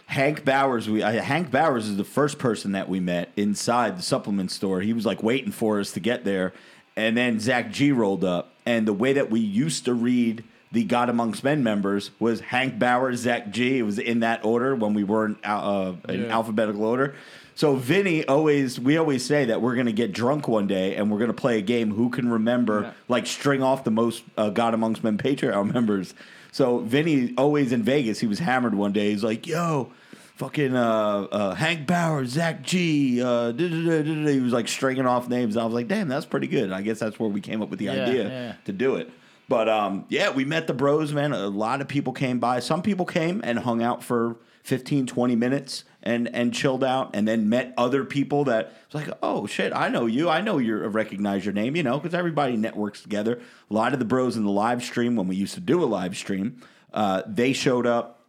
Hank Bowers, we uh, Hank Bowers is the first person that we met inside the supplement store. He was like waiting for us to get there, and then Zach G rolled up. And the way that we used to read the God Amongst Men members was Hank Bauer, Zach G. It was in that order when we weren't uh, in
Yeah.
alphabetical order. So Vinny always, we always say that we're gonna get drunk one day and we're gonna play a game. Who can remember, like, string off the most uh, God Amongst Men Patreon [laughs] members? So Vinny always in Vegas. He was hammered one day. He's like, "Yo, fucking uh, uh, Hank Bauer, Zach G." Uh, da, da, da, da, da." He was like stringing off names. I was like, "Damn, that's pretty good." I guess that's where we came up with the
Yeah,
idea
yeah.
to do it. But um, yeah, we met the bros, man. A lot of people came by. Some people came and hung out for 15, 20 minutes and and chilled out and then met other people that was like, oh shit, I know you. I know you recognize your name, you know, because everybody networks together. A lot of the bros in the live stream, when we used to do a live stream, uh, they showed up.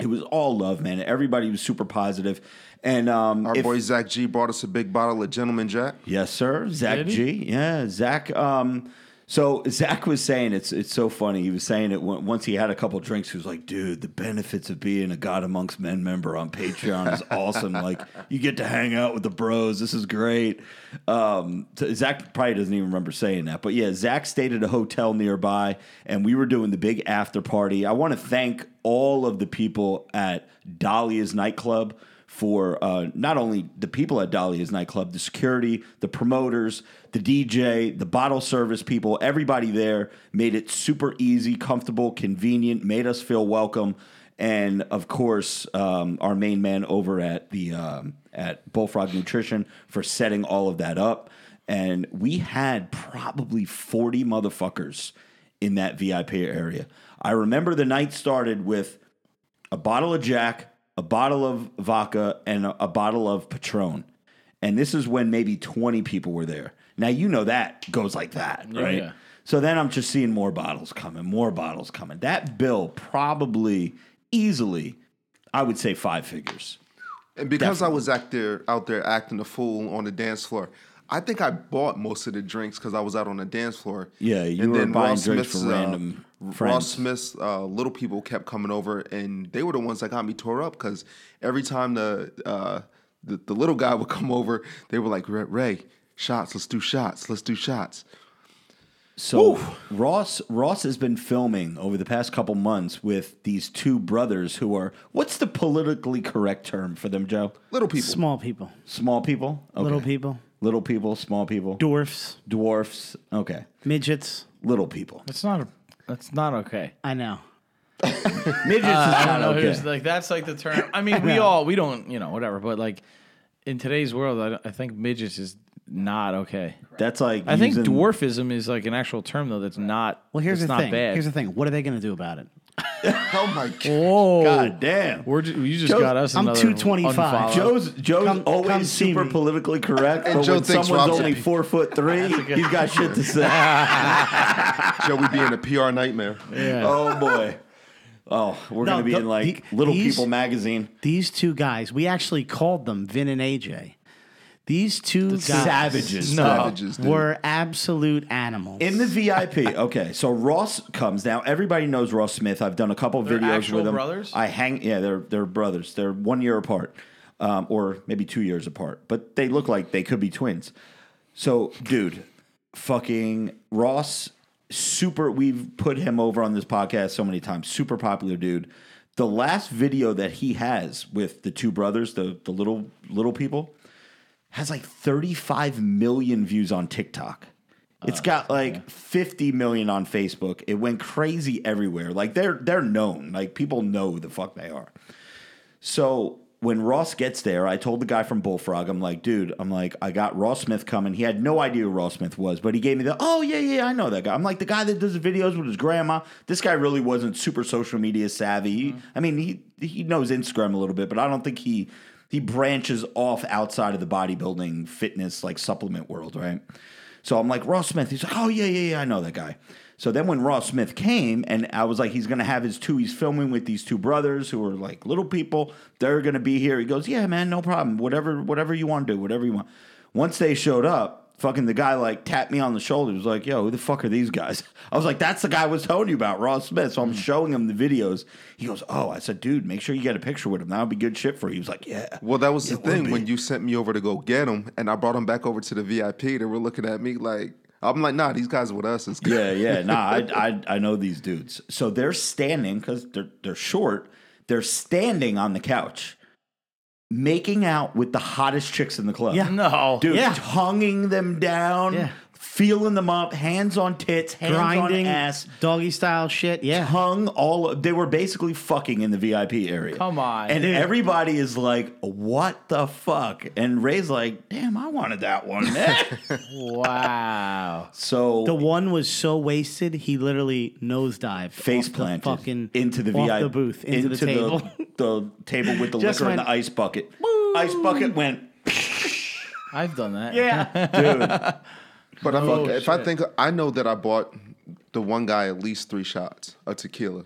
It was all love, man. Everybody was super positive. And um,
Our
if-
boy Zach G brought us a big bottle of Gentleman Jack.
Yes, sir. Zach G. Yeah, Zach. Um, so [laughs] Zach was saying it's it's so funny. He was saying it once he had a couple drinks. He was like, "Dude, the benefits of being a God Amongst Men member on Patreon is [laughs] awesome. like, you get to hang out with the bros. This is great." Um, t- Zach probably doesn't even remember saying that, but yeah, Zach stayed at a hotel nearby, and we were doing the big after party. I want to thank all of the people at Dahlia's nightclub for uh, not only the people at Dahlia's nightclub, the security, the promoters, the DJ, the bottle service people, everybody there made it super easy, comfortable, convenient, made us feel welcome. And of course, um, our main man over at the um, at Bullfrog Nutrition for setting all of that up. And we had probably 40 motherfuckers in that VIP area. I remember the night started with a bottle of Jack, a bottle of vodka, and a, a bottle of Patron. And this is when maybe 20 people were there. Now, you know that goes like that, right?
yeah.
So then I'm just seeing more bottles coming, more bottles coming. That bill probably easily, I would say five figures.
And because I was act there, out there acting a fool on the dance floor, I think I bought most of the drinks because I was out on the dance floor.
Yeah, you were buying drinks for random
Ross
friends.
Smith's uh, little people kept coming over, and they were the ones that got me tore up because every time the, uh, the the little guy would [laughs] come over, they were like, "Ray, Ray, shots, let's do shots, let's do shots."
So Ross Ross has been filming over the past couple months with these two brothers who are what's the politically correct term for them, Joe?
Little people.
Small people,
Small people?
little people,
Little people, small people,
dwarfs,
dwarfs. Okay.
midgets.
Little people.
That's not a. That's not okay.
I know. [laughs]
Midgets is uh,
I
not
don't know.
okay.
Who's like that's like the term. I mean, [laughs] we all we don't you know whatever, but like in today's world, I, I think midgets is not okay.
That's like
I think
using-
dwarfism is like an actual term though. That's not.
Well, here's
it's
the
not
thing.
Bad.
Here's the thing. What are they going to do about it? [laughs]
Oh my god!
Whoa!
God damn.
We're ju- you just
Joe's-
got us.
I'm
another
225.
unfollow.
Joe's Joe's
Come- come
always
see
super
me.
politically correct, but
Joe
when
thinks
someone's
Rob's
only
a-
four foot three, he's got shit to say. [laughs]
Shall we be in a PR nightmare.
Yeah.
oh boy. Oh, we're
No,
gonna be
the-
in like
the-
Little
these-
People magazine.
These two guys, we actually called them Vin and AJ. These two guys
Savages.
No.
Savages, dude.
were absolute animals.
In the VIP, okay. So Ross comes now. Everybody knows Ross Smith. I've done a couple
They're
videos with him.
brothers?
I hang. Yeah, they're they're brothers. They're one year apart, um, or maybe two years apart. But they look like they could be twins. So, dude, fucking Ross, super. We've put him over on this podcast so many times. Super popular dude. The last video that he has with the two brothers, the the little little people, has like 35 million views on TikTok. It's got oh, like 50 million on Facebook. It went crazy everywhere. Like they're they're known. Like people know who the fuck they are. So when Ross gets there, I told the guy from Bullfrog, I'm like, dude, I'm like, I got Ross Smith coming. He had no idea who Ross Smith was, but he gave me the, oh, yeah, yeah, I know that guy. I'm like, the guy that does the videos with his grandma. This guy really wasn't super social media savvy. He- I mean, he he knows Instagram a little bit, but I don't think he he branches off outside of the bodybuilding, fitness, like supplement world, right? So I'm like, Ross Smith. He's like, oh, yeah, yeah, yeah, I know that guy. So then when Ross Smith came, and I was like, he's to have his two, he's filming with these two brothers who are like little people. They're to be here. He goes, yeah, man, no problem. Whatever, whatever you want to do, whatever you want. Once they showed up, fucking the guy like tapped me on the shoulder. He was like, yo, who the fuck are these guys? [laughs] I was like, that's the guy I was telling you about, Ross Smith. So I'm hmm. showing him the videos. He goes, oh, I said, dude, make sure you get a picture with him. That would be good shit for you. He was like, yeah.
Well, that was the
It would
thing
be.
when you sent me over to go get him, and I brought him back over to the VIP. They were looking at me like I'm like, nah, these guys with us is good.
Yeah, yeah. Nah, I, [laughs] I I know these dudes. So they're standing because they're they're short. They're standing on the couch, making out with the hottest chicks in the club.
Yeah.
No.
dude,
Yeah.
tonguing them down,
Yeah.
Feeling them up, hands on tits, hands
grinding
on ass,
doggy style shit. Yeah.
tongue all. They were basically fucking in the VIP area.
Come on.
and everybody is like, "What the fuck?" And Ray's like, "Damn, I wanted that one." [laughs]
Wow.
so
The one was so wasted, he literally nosedived
face
off
planted
fucking
into the VIP
the booth into, the table.
the table with the [laughs]
Just
liquor and the ice bucket. Ice bucket went,
I've done that.
yeah, [laughs]
dude.
But I'm
Oh,
okay. If I think I know that I bought the one guy at least three shots of tequila.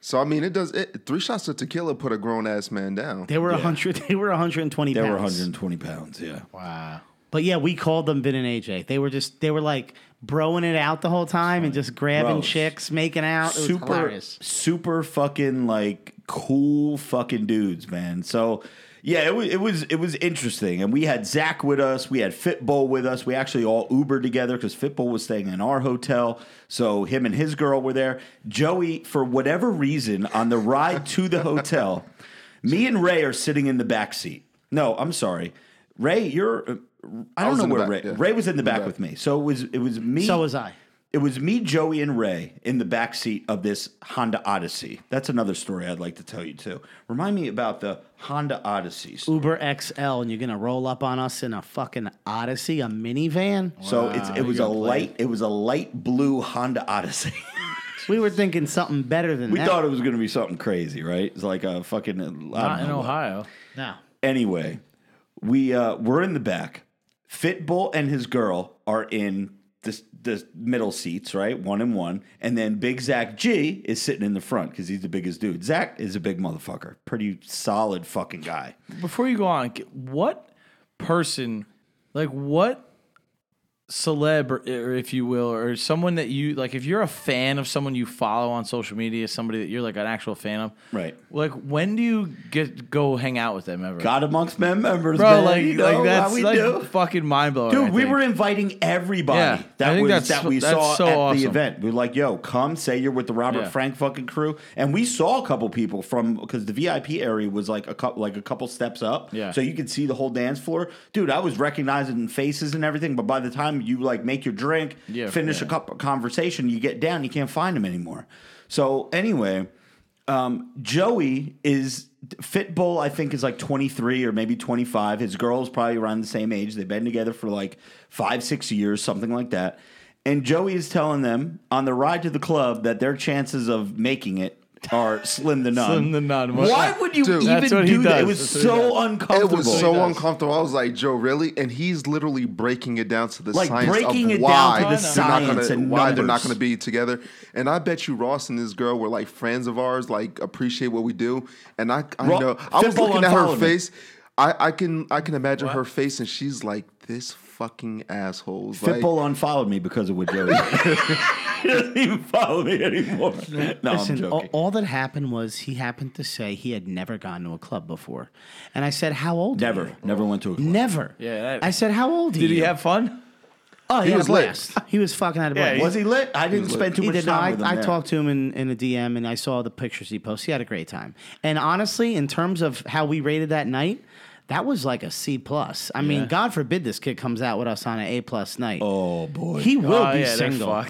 So I mean, it does. It, three shots of tequila put a grown ass man down.
they were a hundred. They were 120
They
pounds.
were 120 pounds. Yeah.
Wow.
But yeah, we called them Vin and AJ. They were just they were like broing it out the whole time and just grabbing
Gross.
chicks, making out. It
super,
hilarious.
super fucking like cool fucking dudes, man. So yeah, it was it was it was interesting, and we had Zach with us. We had Fitbull with us. We actually all Ubered together because Fitbull was staying in our hotel. So him and his girl were there. Joey, for whatever reason, on the ride to the hotel, [laughs] me and Ray are sitting in the back seat. No, I'm sorry, Ray. You're. uh, I don't
was
know where
back,
Ray.
yeah.
Ray was in the back,
back.
with me, so it was it was me.
So was I.
It was me, Joey, and Ray in the back seat of this Honda Odyssey. That's another story I'd like to tell you too. Remind me about the Honda Odysseys.
Uber XL, and you're gonna roll up on us in a fucking Odyssey, a minivan.
So it's it was a
got played.
light it was a light blue Honda Odyssey. [laughs]
We were thinking something better than that.
we
that.
thought it was going to be something crazy, right? It's like a fucking I don't
Not in
know what.
Ohio.
no.
Anyway, we uh, we're in the back. Fitbull and his girl are in the middle seats, right? One and one, and then Big Zach G is sitting in the front because he's the biggest dude. Zach is a big motherfucker, pretty solid fucking guy.
Before you go on, what person, like what celeb, or, or if you will, or someone that you like, if you're a fan of someone you follow on social media, somebody that you're like an actual fan of,
Right.
Like, when do you get go hang out with them ever?
God amongst men members,
Bro,
man.
like,
You know
like that's like
do.
fucking mind blowing.
Dude, we were inviting everybody
Yeah,
that was that we saw
so
at
awesome.
the event. We were like, "Yo, come say you're with the Robert
Yeah.
Frank fucking crew." And we saw a couple people from because the VIP area was like a couple like a couple steps up,
Yeah.
So you could see the whole dance floor. Dude, I was recognizing faces and everything, but by the time you like make your drink,
Yeah,
finish
yeah.
a cup of conversation, you get down, you can't find him anymore. So anyway, um, Joey is Fitbull. I think is like 23 or maybe 25. His girl's probably around the same age. They've been together for like five, six years, something like that. And Joey is telling them on the ride to the club that their chances of making it are slim to none.
Slim to none.
Why would you
Dude.
even
what he
do that? It
does.
was
That's what he
so
does.
It
uncomfortable.
was so uncomfortable. I was like, Joe, really? And he's literally breaking it down to the
Like,
science
breaking
of
it down
why
to the
they're not
science
gonna,
and
why they're not
numbers.
going to be together. And I bet you Ross and this girl were like friends of ours, like appreciate what we do. And I, I
Ro-
know I was
Fitbull
looking at her
unfollowed me.
face. I, I can I can imagine her face, and she's like, "This fucking assholes." Like,
Fitbull unfollowed me because of what Joe did. [laughs] [laughs] [laughs] he doesn't even follow me anymore. [laughs] No, I'm
Listen, all,
joking.
all that happened was he happened to say he had never gone to a club before, and I said, "How old?" are
Never,
you?"
never went to a club.
Never.
Yeah, that-
I said, "How old are
Did he have fun?
Oh, he,
was
was
lit.
blast. He was fucking out of [laughs]
Yeah,
breath.
he-
Was he lit? I didn't spend too much
did. No,
time
I,
with him.
I
there.
talked to him in, in a DM and I saw the pictures he posted. He had a great time. And honestly, in terms of how we rated that night, that was like a C plus. I mean, God forbid this kid comes out with us on an A plus night.
Oh boy.
He will
oh,
be
yeah,
single.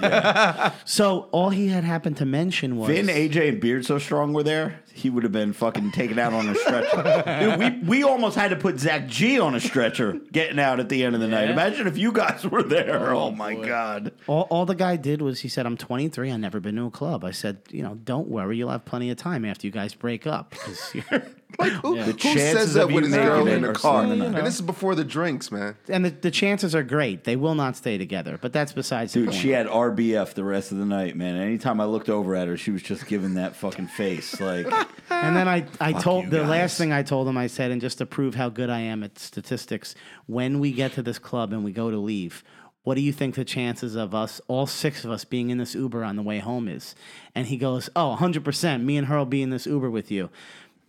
Fucked.
So all he had happened to mention was
Vin, AJ, and Beard so strong were there, he would have been fucking taken out on a stretcher. [laughs] Dude, we, we almost had to put Zach G on a stretcher getting out at the end of the night. Imagine if you guys were there. Oh, oh my God.
all, all the guy did was he said, "I'm 23. I've never been to a club." I said, "You know, don't worry. You'll have plenty of time after you guys break up." 'cause [laughs] you're-
like who,
Yeah.
who
The chances
says that
of
with
you
his girl
making
in
it
the
are
car?
slim
And this is before the drinks, man.
and the, the chances are great. They will not stay together. But that's besides the
Dude,
point.
she had RBF the rest of the night, man. Anytime I looked over at her, she was just giving that fucking face. Like, [laughs]
And then I, I told the
guys.
last thing I told him, I said, and just to prove how good I am at statistics, when we get to this club and we go to leave, what do you think the chances of us, all six of us, being in this Uber on the way home is? And he goes, Oh, 100%. Me and her will be in this Uber with you.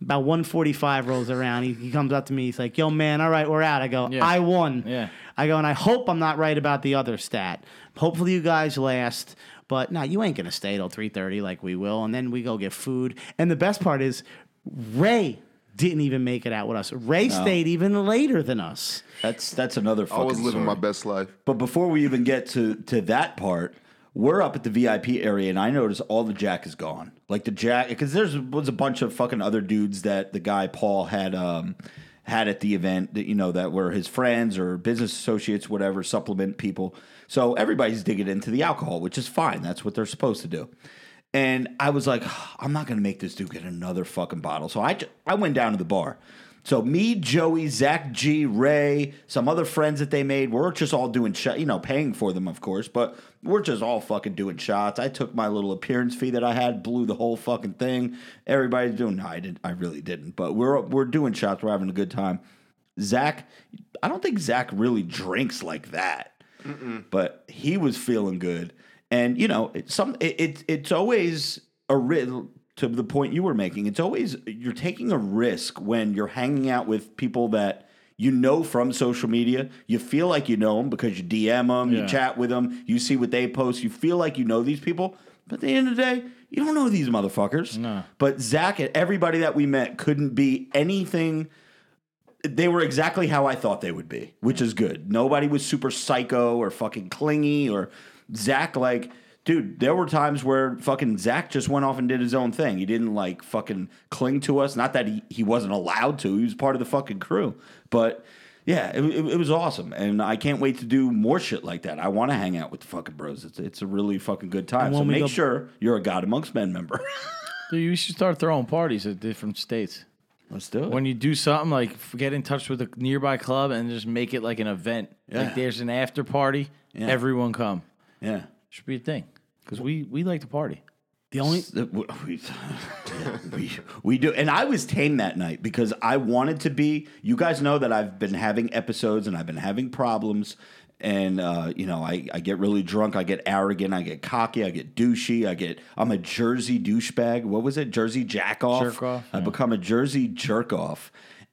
About 145 rolls around. He, he comes up to me. He's like, Yo, man, all right, we're out. I go,
Yeah.
I won.
Yeah.
I go, and I hope I'm not right about the other stat. Hopefully you guys last. But no, you ain't gonna stay till three thirty like we will, and then we go get food. And the best part is, Ray didn't even make it out with us. Ray stayed even later than us.
that's that's another
I was living
story.
my best life.
But before we even get to to that part, we're up at the VIP area, and I notice all the Jack is gone. Like the Jack, because there's was a bunch of fucking other dudes that the guy Paul had um had at the event that you know that were his friends or business associates, whatever, supplement people. So everybody's digging into the alcohol, which is fine. That's what they're supposed to do. And I was like, I'm not gonna make this dude get another fucking bottle. So I, I went down to the bar. So me, Joey, Zach G, Ray, some other friends that they made, we're just all doing shot, you know, paying for them, of course, but we're just all fucking doing shots. I took my little appearance fee that I had, blew the whole fucking thing. Everybody's doing. No, I didn't, I really didn't. But we're we're doing shots. We're having a good time. Zach, I don't think Zach really drinks like that but he was feeling good. And you know, it's some it, it it's always a risk to the point you were making. It's always you're taking a risk when you're hanging out with people that you know from social media. You feel like you know them because you DM them, you chat with them, you see what they post. You feel like you know these people. But at the end of the day, you don't know these motherfuckers.
No.
But Zach and everybody that we met couldn't be anything they were exactly how I thought they would be, which is good. Nobody was super psycho or fucking clingy or Zach like dude, there were times where fucking Zach just went off and did his own thing. He didn't like fucking cling to us. Not that he, he wasn't allowed to. He was part of the fucking crew. But yeah, it, it, it was awesome. And I can't wait to do more shit like that. I want to hang out with the fucking bros. It's, it's a really fucking good time. So make
go-
sure you're a God Amongst Men member. [laughs]
Dude, you should start throwing parties at different states.
Let's do it.
When you do something like get in touch with a nearby club and just make it like an event.
Yeah.
Like there's an after party,
Yeah.
everyone come.
yeah.
Should be a thing because we we like to party.
The only [laughs]
we, [laughs] we, we do and i was tame that night because i wanted to be you guys know that i've been having episodes and i've been having problems and uh, you know I, I get really drunk i get arrogant i get cocky i get douchey i get i'm a jersey douchebag what was it jersey jack off
Jerk off,
i
yeah.
become a jersey jerk off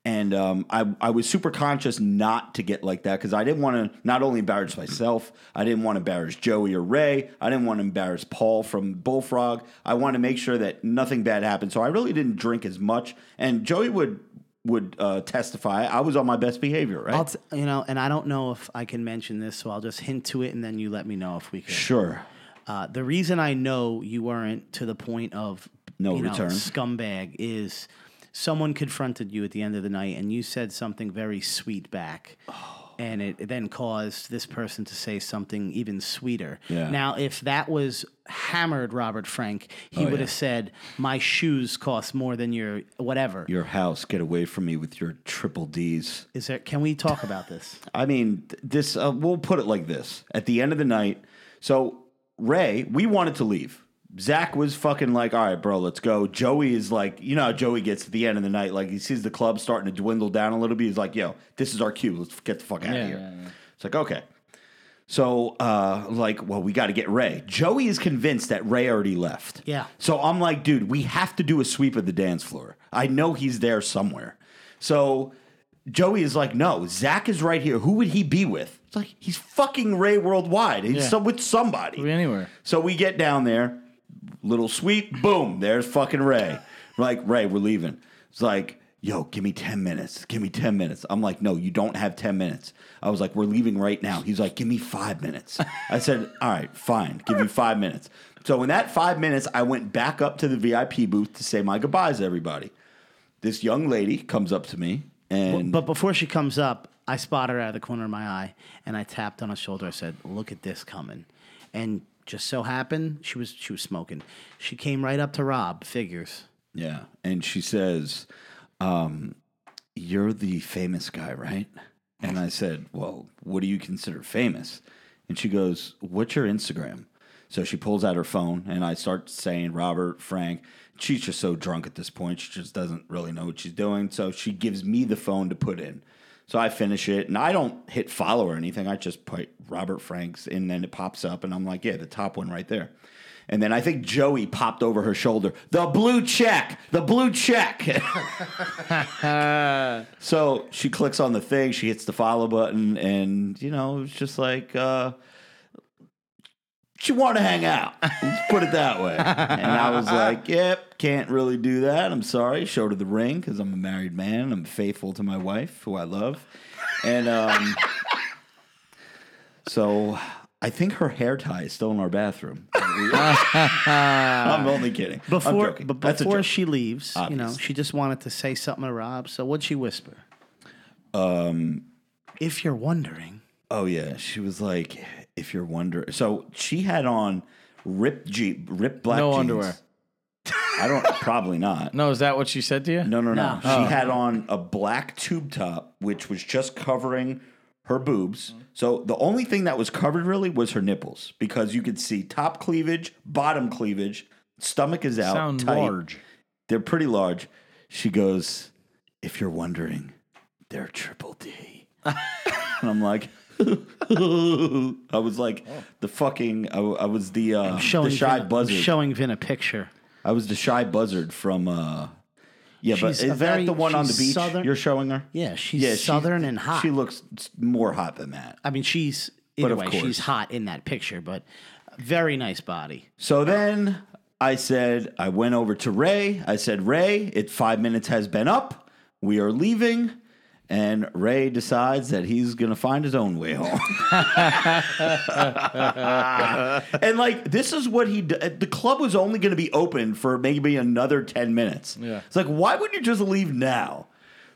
and um, I, I was super conscious not to get like that because I didn't want to not only embarrass myself, I didn't want to embarrass Joey or Ray, I didn't want to embarrass Paul from Bullfrog. I wanted to make sure that nothing bad happened. So I really didn't drink as much. And Joey would would uh, testify I was on my best behavior, right?
T- you know, and I don't know if I can mention this, so I'll just hint to it, and then you let me know if we can.
sure.
Uh, the reason I know you weren't to the point of
No
you know,
return.
scumbag is someone confronted you at the end of the night, and you said something very sweet back. And it, it then caused this person to say something even sweeter.
Yeah.
Now, if that was hammered Robert Frank, he
Oh,
would
yeah.
have said, "My shoes cost more than your whatever."
Your house, get away from me with your triple D's.
Is there? Can we talk about this? [laughs]
I mean, this. Uh, we'll put it like this: at the end of the night, so Ray, we wanted to leave. Zach was fucking like, all right, bro, let's go. Joey is like, you know how Joey gets at the end of the night, like he sees the club starting to dwindle down a little bit. He's like, yo, this is our cue. Let's get the fuck out
Yeah,
of here.
yeah, yeah.
It's like, okay. So, uh, like, well, we got to get Ray. Joey is convinced that Ray already left.
Yeah.
So I'm like, dude, we have to do a sweep of the dance floor. I know he's there somewhere. So Joey is like, no, Zach is right here. Who would he be with? It's like he's fucking Ray worldwide. He's
Yeah.
some, with somebody.
Could be anywhere.
So we get down there, little sweep, boom, there's fucking Ray. We're like, Ray, we're leaving. It's like, yo, give me 10 minutes. Give me 10 minutes. I'm like, no, you don't have 10 minutes. I was like, we're leaving right now. He's like, give me five minutes. I said, all right, fine, give you five minutes. So in that five minutes, I went back up to the VIP booth to say my goodbyes to everybody. This young lady comes up to me and
But before she comes up, I spot her out of the corner of my eye, and I tapped on her shoulder. I said, "Look at this coming," and just so happened she was she was smoking. She came right up to Rob. Figures.
Yeah. And she says, um, You're the famous guy, right? And I said, Well, what do you consider famous? And she goes, What's your Instagram? So she pulls out her phone and I start saying Robert, Frank. She's just so drunk at this point. She just doesn't really know what she's doing. So she gives me the phone to put in. So I finish it and I don't hit follow or anything. I just put Robert Franks and then it pops up and I'm like, yeah, the top one right there. And then I think Joey popped over her shoulder. The blue check, the blue check. [laughs] so she clicks on the thing, she hits the follow button, and you know, it's just like uh, she wanted to hang out. Let's put it that way. And I was like, yep, can't really do that. I'm sorry. Showed her the ring because I'm a married man. I'm faithful to my wife, who I love. And um, so I think her hair tie is still in our bathroom. [laughs] I'm only kidding.
Before, but before she leaves, you know, she just wanted to say something to Rob. So what'd she whisper? Um, if you're wondering,
Oh yeah, she was like, if you're wondering. So she had on ripped jeep, ripped black
No
jeans.
underwear.
I don't. probably not. [laughs]
No, is that what she said to you?
No, no, no.
No.
She oh. had on a black tube top, which was just covering her boobs. So the only thing that was covered really was her nipples because you could see top cleavage, bottom cleavage, stomach is out.
Sound
tight.
large.
They're pretty large. She goes, if you're wondering, they're triple D. [laughs] and I'm like, [laughs] I was like the fucking, I, I was the uh,
showing
the shy
Vin, I'm
buzzard.
showing Vin a picture.
I was the shy buzzard from. uh Yeah, but
She's
is
a
that
very-
the one on the
she's
beach
southern-
you're showing her?
Yeah, she's
she-
southern and hot.
She looks more hot than that.
I mean, she's
But
either
of
way,
course.
she's hot in that picture, but very nice body.
So then I said, I went over to Ray. I said, Ray, it five minutes has been up. We are leaving. And Ray decides that he's to find his own way home. [laughs] and like, this is what he, d- uh, the club was only to be open for maybe another 10 minutes.
Yeah.
It's like, why would you just leave now?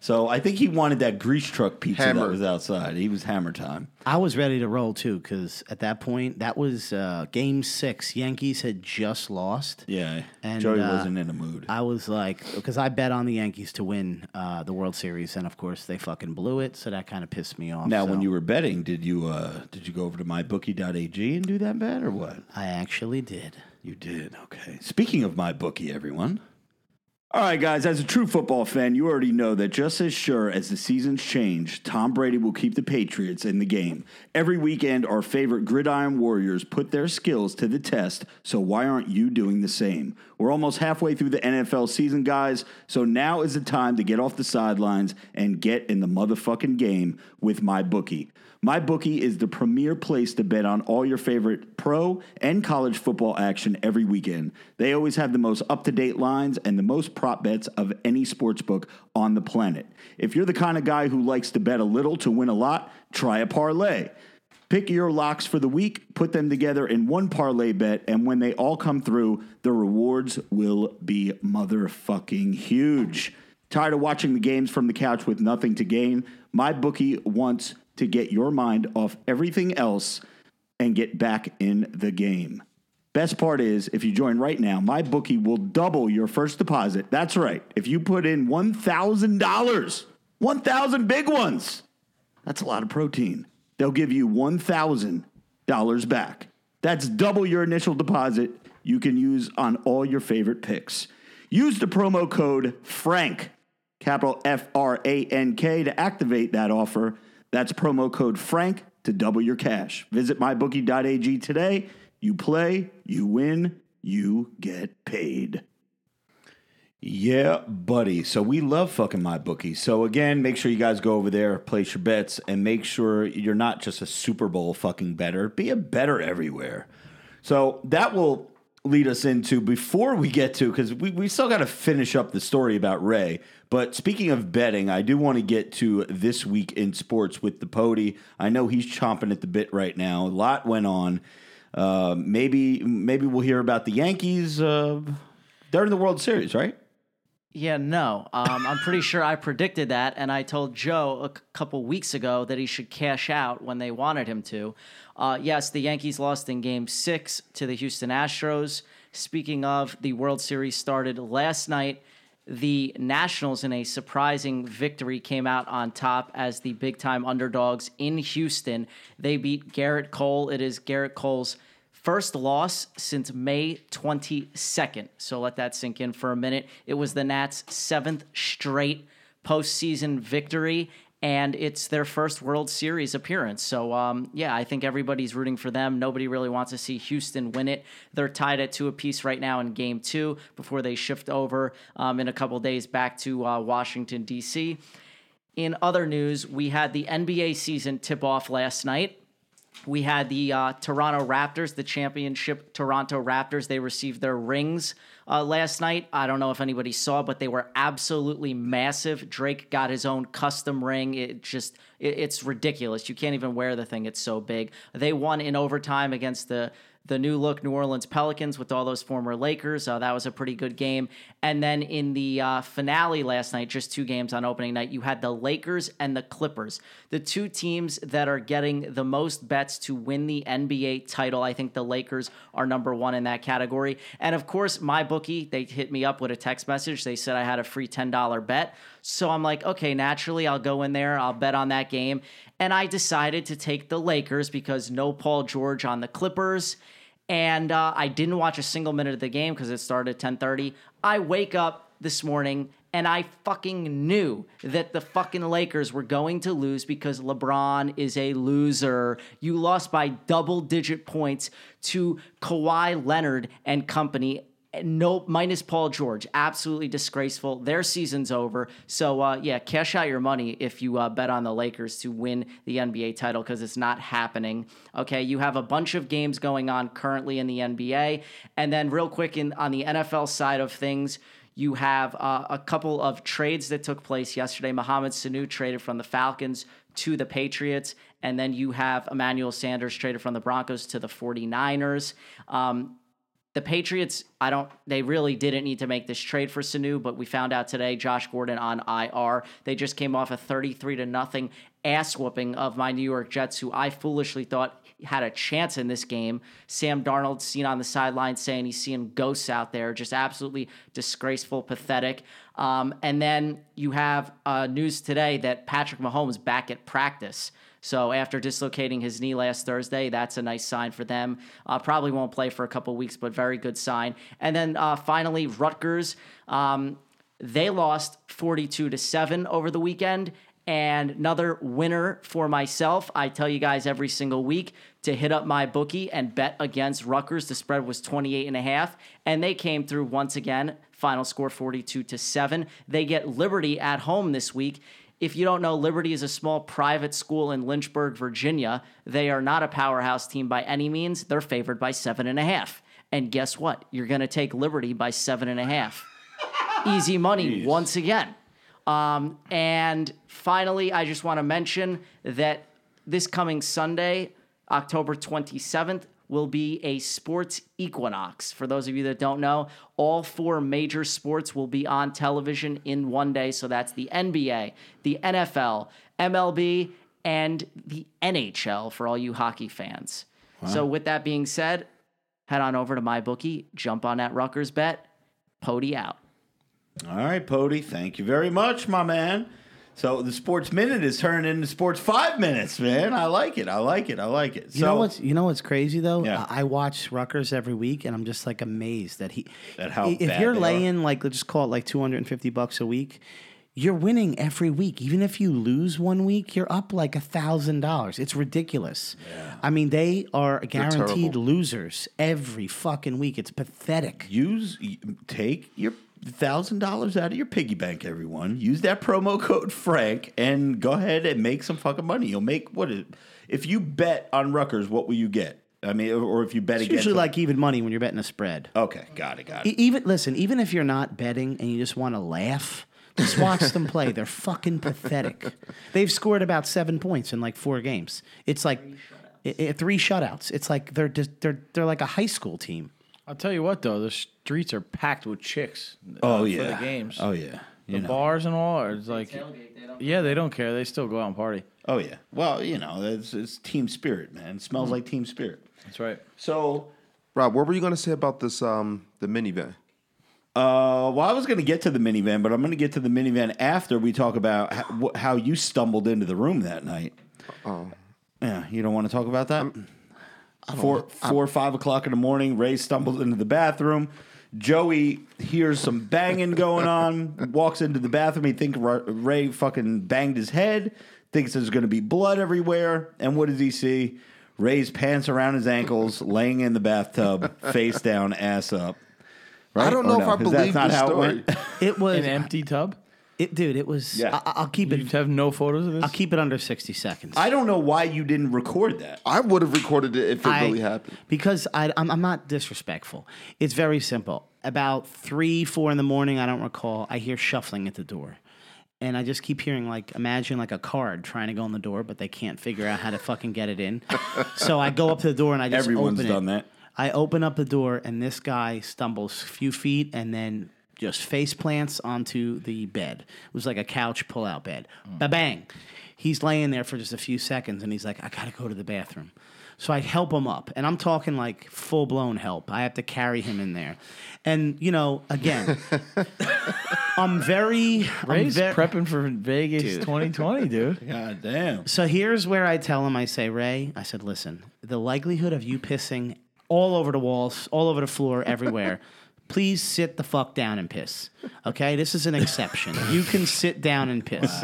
So I think he wanted that grease truck pizza
Hammer.
that was outside. He was hammer time.
I was ready to roll too because at that point, that was uh, game six. Yankees had just lost.
Yeah.
And,
Joey
uh,
wasn't in a mood.
I was like, because I bet on the Yankees to win uh, the World Series, and of course they fucking blew it, so that kind of pissed me off.
Now, when you were betting, did you uh, did you go over to mybookie.ag and do that bet or what?
I actually did.
You did. Okay. Speaking of my bookie, everyone. All right, guys, as a true football fan, you already know that just as sure as the seasons change, Tom Brady will keep the Patriots in the game. Every weekend, our favorite gridiron warriors put their skills to the test, so why aren't you doing the same? We're almost halfway through the NFL season, guys, so now is the time to get off the sidelines and get in the motherfucking game with my bookie. MyBookie is the premier place to bet on all your favorite pro and college football action every weekend. They always have the most up to date lines and the most prop bets of any sports book on the planet. If you're the kind of guy who likes to bet a little to win a lot, try a parlay. Pick your locks for the week, put them together in one parlay bet, and when they all come through, the rewards will be motherfucking huge. Tired of watching the games from the couch with nothing to gain? My bookie wants to get your mind off everything else and get back in the game. Best part is, if you join right now, my bookie will double your first deposit. That's right. If you put in $1,000, 1,000 big ones. That's a lot of protein. They'll give you $1,000 back. That's double your initial deposit you can use on all your favorite picks. Use the promo code FRANK, capital F R A N K, to activate that offer. That's promo code FRANK to double your cash. Visit mybookie.ag today. You play, you win, you get paid. Yeah, buddy. So we love fucking my bookie. So again, make sure you guys go over there, place your bets, and make sure you're not just a Super Bowl fucking better. Be a better everywhere. So that will lead us into before we get to because we, we still got to finish up the story about Ray. But speaking of betting, I do want to get to this week in sports with the Pody. I know he's chomping at the bit right now. A lot went on. Uh, maybe maybe we'll hear about the Yankees. Uh, they're in the World Series, right?
Yeah, no. Um, I'm pretty sure I predicted that, and I told Joe a c- couple weeks ago that he should cash out when they wanted him to. Uh, yes, the Yankees lost in Game Six to the Houston Astros. Speaking of, the World Series started last night. The Nationals, in a surprising victory, came out on top as the big time underdogs in Houston. They beat Gerrit Cole. It is Gerrit Cole's First loss since May 22nd. So let that sink in for a minute. It was the Nats' seventh straight postseason victory, and it's their first World Series appearance. So, um, yeah, I think everybody's rooting for them. Nobody really wants to see Houston win it. They're tied at two apiece right now in game two before they shift over um, in a couple days back to uh, Washington, D.C. In other news, we had the NBA season tip off last night. We had the uh, Toronto Raptors, the championship Toronto Raptors. They received their rings uh, last night. I don't know if anybody saw, but they were absolutely massive. Drake got his own custom ring. It just, it, it's ridiculous. You can't even wear the thing. It's so big. They won in overtime against the the new look New Orleans Pelicans with all those former Lakers. Uh, that was a pretty good game. And then in the uh, finale last night, just two games on opening night, you had the Lakers and the Clippers, the two teams that are getting the most bets to win the NBA title. I think the Lakers are number one in that category. And of course, my bookie, they hit me up with a text message. They said I had a free $10 bet. So I'm like, okay, naturally, I'll go in there, I'll bet on that game. And I decided to take the Lakers because no Paul George on the Clippers and uh, I didn't watch a single minute of the game because it started at 10:30. I wake up this morning and I fucking knew that the fucking Lakers were going to lose because LeBron is a loser. You lost by double digit points to Kawhi Leonard and company no minus Paul George, absolutely disgraceful. Their season's over. So uh, yeah, cash out your money if you uh, bet on the Lakers to win the NBA title because it's not happening. Okay, you have a bunch of games going on currently in the NBA, and then real quick in on the NFL side of things. You have uh, a couple of trades that took place yesterday. Mohamed Sanu traded from the Falcons to the Patriots, and then you have Emmanuel Sanders traded from the Broncos to the 49ers. Um, the Patriots, I don't, they really didn't need to make this trade for Sanu, but we found out today Josh Gordon on IR. They just came off a 33 to nothing ass whooping of my New York Jets, who I foolishly thought had a chance in this game. Sam Darnold seen on the sideline saying he's seeing ghosts out there, just absolutely disgraceful, pathetic. Um, and then you have uh, news today that Patrick Mahomes back at practice. So after dislocating his knee last Thursday, that's a nice sign for them. Uh, probably won't play for a couple weeks, but very good sign. And then uh, finally, Rutgers. Um, they lost 42 to 7 over the weekend. And another winner for myself. I tell you guys every single week to hit up my bookie and bet against Rutgers. The spread was 28 and a half, and they came through once again. Final score 42 to 7. They get Liberty at home this week. If you don't know, Liberty is a small private school in Lynchburg, Virginia. They are not a powerhouse team by any means. They're favored by seven and a half. And guess what? You're going to take Liberty by seven and a half. Easy money once again. Um, and finally, I just want to mention that this coming Sunday, October 27th, will be a sports equinox. For those of you that don't know, all four major sports will be on television in one day. So that's the NBA, the NFL, MLB, and the NHL for all you hockey fans. So, with that being said, head on over to my bookie, jump on that Rutgers bet, Pody out.
All right, Pody. Thank you very much, my man. So the sports minute is turning into sports five minutes, man. I like it. I like it. I like it.
You
so
know what's you know what's crazy though?
Yeah.
I I watch Rutgers every week, and I'm just like amazed that he.
At how
if you're
they are.
laying like let's just call it like 250 bucks a week, you're winning every week. Even if you lose one week, you're up like a thousand dollars. It's ridiculous. Yeah. I mean, they are guaranteed losers every fucking week. It's pathetic.
use take your thousand dollars out of your piggy bank, everyone. Use that promo [laughs] code Frank and go ahead and make some fucking money. You'll make what is if you bet on Rutgers, what will you get? I mean, or if you bet
It's
against
usually
them.
like even money when you're betting a spread.
okay, got it, got
E-
it.
Even listen, even if you're not betting and you just want to laugh, just watch them play. They're fucking pathetic. They've scored about seven points in like four games. It's like i- i- three shutouts. It's like they're just, they're they're like a high school team.
I'll tell you what though, the streets are packed with chicks. uh,
Oh
for
yeah,
the games.
Oh yeah,
the
know.
bars and all. Are it's like,
Tailgate, they
yeah, they don't care. They still go out and party.
Oh yeah. Well, you know, it's, it's team spirit, man. It smells
Mm-hmm.
like team spirit.
That's right.
So,
Rob, what were you going to say about this um the minivan?
uh, well, I was going to get to the minivan, but I'm going to get to the minivan after we talk about how, how you stumbled into the room that night. Oh, yeah. You don't want to talk about that. Four, four, five o'clock in the morning. Ray stumbles into the bathroom. Joey hears some banging going on. Walks into the bathroom. He thinks Ray fucking banged his head. Thinks there's going to be blood everywhere. And what does he see? Ray's pants around his ankles, laying in the bathtub, face down, ass up. Right?
I don't
Or
know
no?
if I
'Cause that's
believe
not
this
how it
story.
went? [laughs]
It was
An empty tub.
It, dude. It was.
Yeah.
I, I'll keep it.
You have no photos of this.
I'll keep it under sixty seconds.
I don't know why you didn't record that.
I would have recorded it if it
I-
really happened.
Because I, I'm, I'm not disrespectful. It's very simple. About three, four in the morning, I don't recall, I hear shuffling at the door. And I just keep hearing, like, imagine like a card trying to go in the door, but they can't figure out how to fucking get it in. [laughs] so I go up to the door and I just
Everyone's
open it.
done that.
I open up the door and this guy stumbles a few feet and then just face plants onto the bed. It was like a couch pull out bed. Mm. Ba bang. He's laying there for just a few seconds and he's like, I gotta go to the bathroom. So I help him up, and I'm talking like full blown help. I have to carry him in there, and you know, again, [laughs] I'm very, I'm
Ray's
ve-
prepping for Vegas 2020, dude. [laughs]
God damn.
so here's where I tell him, I say, Ray, I said, listen, the likelihood of you pissing all over the walls, all over the floor, everywhere, [laughs] please sit the fuck down and piss. Okay? This is an exception. You can sit down and piss.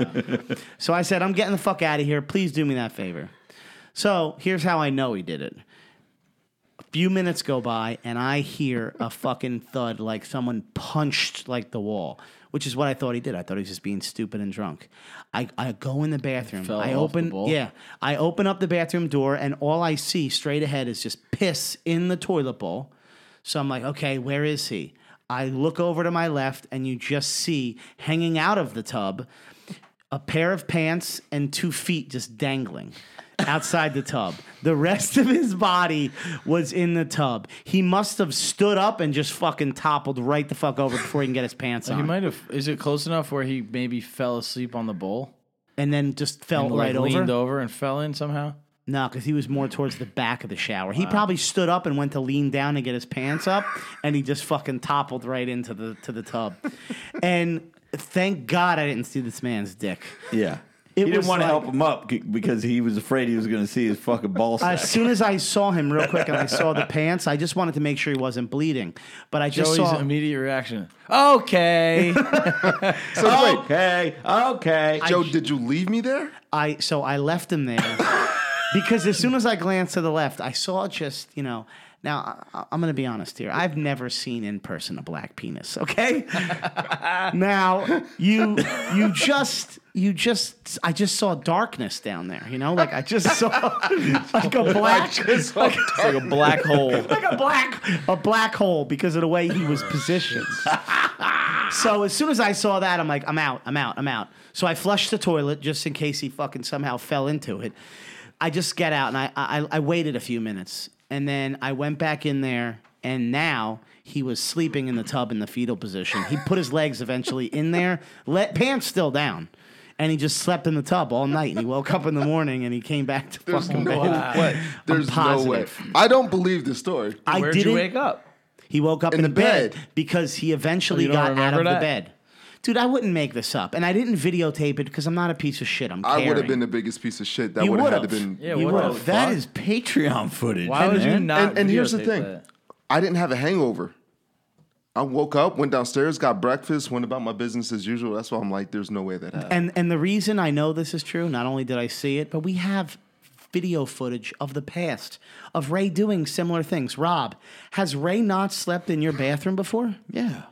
So I said, I'm getting the fuck out of here. Please do me that favor. So here's how I know he did it. A few minutes go by and I hear a fucking thud like someone punched like the wall, which is what I thought he did. I thought he was just being stupid and drunk. I, I go in the bathroom.
Fell
I
off the
open
bowl?
yeah. I open up the bathroom door and all I see straight ahead is just piss in the toilet bowl. So I'm like, okay, where is he? I look over to my left and you just see hanging out of the tub a pair of pants and two feet just dangling outside the tub. The rest of his body was in the tub. He must have stood up and just fucking toppled right the fuck over before he can get his pants on.
He
on.
might have. Is it close enough where he maybe fell asleep on the bowl
and then just fell
and like
right
leaned
over.
over and fell in somehow?
No, because he was more towards the back of the shower. He probably stood up and went to lean down and get his pants up, and he just fucking toppled right into the to the tub. and thank God I didn't see this man's dick.
Yeah.
It
he didn't
was
want to
like-
help him up c- because he was afraid he was going to see his fucking ball sack.
As soon as I saw him real quick and I saw the pants, I just wanted to make sure he wasn't bleeding. But I just
Joey's
saw
immediate reaction. Okay. [laughs]
So wait,
okay, okay.
Joe, did you leave me there?
I so I left him there because as soon as I glanced to the left, I saw just you know. Now I, I'm going to be honest here. I've never seen in person a black penis. Okay. [laughs] now you you just you just I just saw darkness down there. You know, like I just saw [laughs] like a black like,
like a black hole. [laughs]
like a black a black hole because of the way he was positioned. so as soon as I saw that, I'm like, I'm out, I'm out, I'm out. So I flushed the toilet just in case he fucking somehow fell into it. I just get out and I I, I waited a few minutes and then I went back in there and now he was sleeping in the tub in the fetal position. He put his legs eventually in there, let pants still down. And he just slept in the tub all night. And he woke up in the morning and he came back to
There's
fucking
no
bed.
way. There's no way. I don't believe this story.
I
Where'd
didn't.
you wake up?
He woke up in,
In
the,
the
bed.
bed.
because he eventually
Oh, you don't
got out of
remember
the
that?
bed. Dude, I wouldn't make this up, and I didn't videotape it because I'm not a piece of shit. I'm.
I would have been the biggest piece of shit. That would have had to been.
Yeah,
You would've.
the
That
fuck?
is Patreon footage.
Why would you not?
And, and here's the thing,
that?
I didn't have a hangover. I woke up, went downstairs, got breakfast, went about my business as usual. That's why I'm like, there's no way that happened.
And and the reason I know this is true, not only did I see it, but we have video footage of the past of Ray doing similar things. Rob, has Ray not slept in your bathroom before?
Yeah.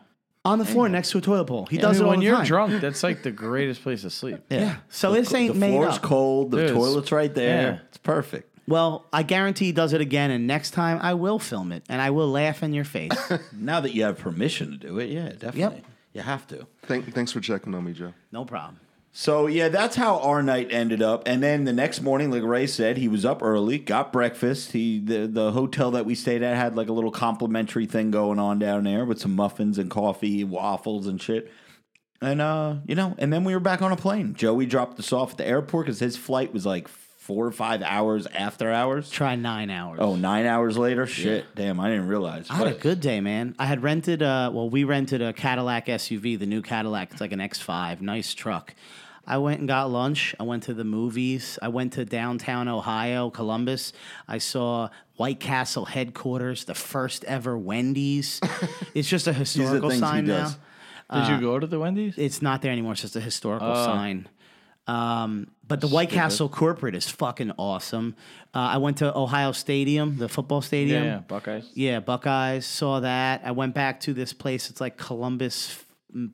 On the floor next to a toilet bowl. He
I
does
mean,
it all
when
the
you're
time.
drunk, that's like the [laughs] greatest place to sleep.
Yeah. So this ain't
The
made
floor's
up.
cold. The
Dude, it's-
toilet's right there.
yeah.
It's perfect.
Well, I guarantee he does it again, and next time I will film it and I will laugh in your face. [laughs]
Now that you have permission to do it, yeah, definitely.
Yep.
You have to.
Thank, thanks for checking on me, Joe.
no problem.
So yeah, that's how our night ended up. And then the next morning, like Ray said, he was up early, got breakfast. He the the hotel that we stayed at had like a little complimentary thing going on down there with some muffins and coffee, waffles and shit. And uh, you know, and then we were back on a plane. Joey dropped us off at the airport because his flight was like four or five hours after hours.
Try nine hours.
Oh, nine hours later? Shit. Damn, I didn't realize.
I had a good day, man. I had rented, uh, well, we rented a Cadillac SUV, the new Cadillac. It's like an X5, nice truck. I went and got lunch. I went to the movies. I went to downtown Ohio, Columbus. I saw White Castle headquarters, the first ever Wendy's. [laughs] it's just a historical
things he
sign now.
does.
Did
Uh,
you go to the Wendy's?
It's not there anymore. It's just a historical sign. Um, but the White Castle corporate is fucking awesome. Uh, I went to Ohio Stadium, the football stadium.
yeah, yeah, Buckeyes.
Yeah, Buckeyes saw that. I went back to this place. It's like Columbus M-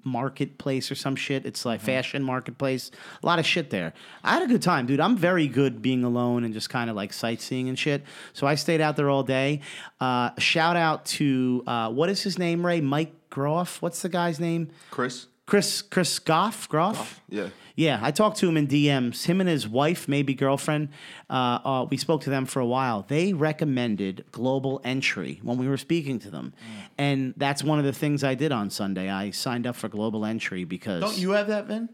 Marketplace or some shit. It's like fashion marketplace. A lot of shit there. I had a good time, dude. I'm very good being alone and just kind of like sightseeing and shit. So I stayed out there all day. Uh, shout out to uh, what is his name, Ray? Mike Groff. What's the guy's name?
Chris?
Chris Chris Goff Groff.
Yeah.
Yeah, I talked to him in DMs. Him and his wife, maybe girlfriend, uh, uh, we spoke to them for a while. They recommended global entry when we were speaking to them, and that's one of the things I did on Sunday. I signed up for global entry because
Don't you have that, Vin?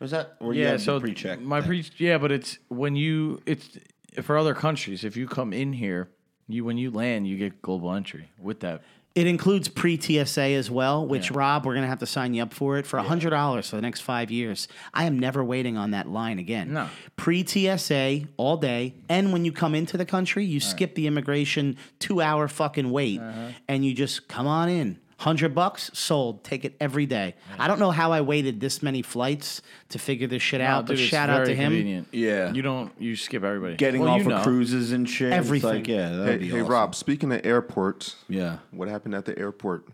Was that? Or you
Yeah,
have
so
pre-check.
my
thing?
pre yeah, but it's when you it's for other countries. If you come in here, you when you land, you get global entry with that.
It includes pre TSA as well, which Rob, we're gonna have to sign you up for it for hundred dollars for the next five years. I am never waiting on that line again.
No.
Pre TSA all day, and when you come into the country, you skip the immigration two hour fucking wait,
Uh-huh.
and you just come on in. Hundred bucks sold. Take it every day. I don't know how I waited this many flights to figure this shit out, but shout out to him.
convenient.
Yeah.
you don't you skip everybody
Getting
Well,
off
you
of
know.
cruises and shit. It's
Everything.
like, yeah, that'd
Hey,
be
hey
awesome.
Rob, speaking of airports,
Yeah.
what happened at the airport?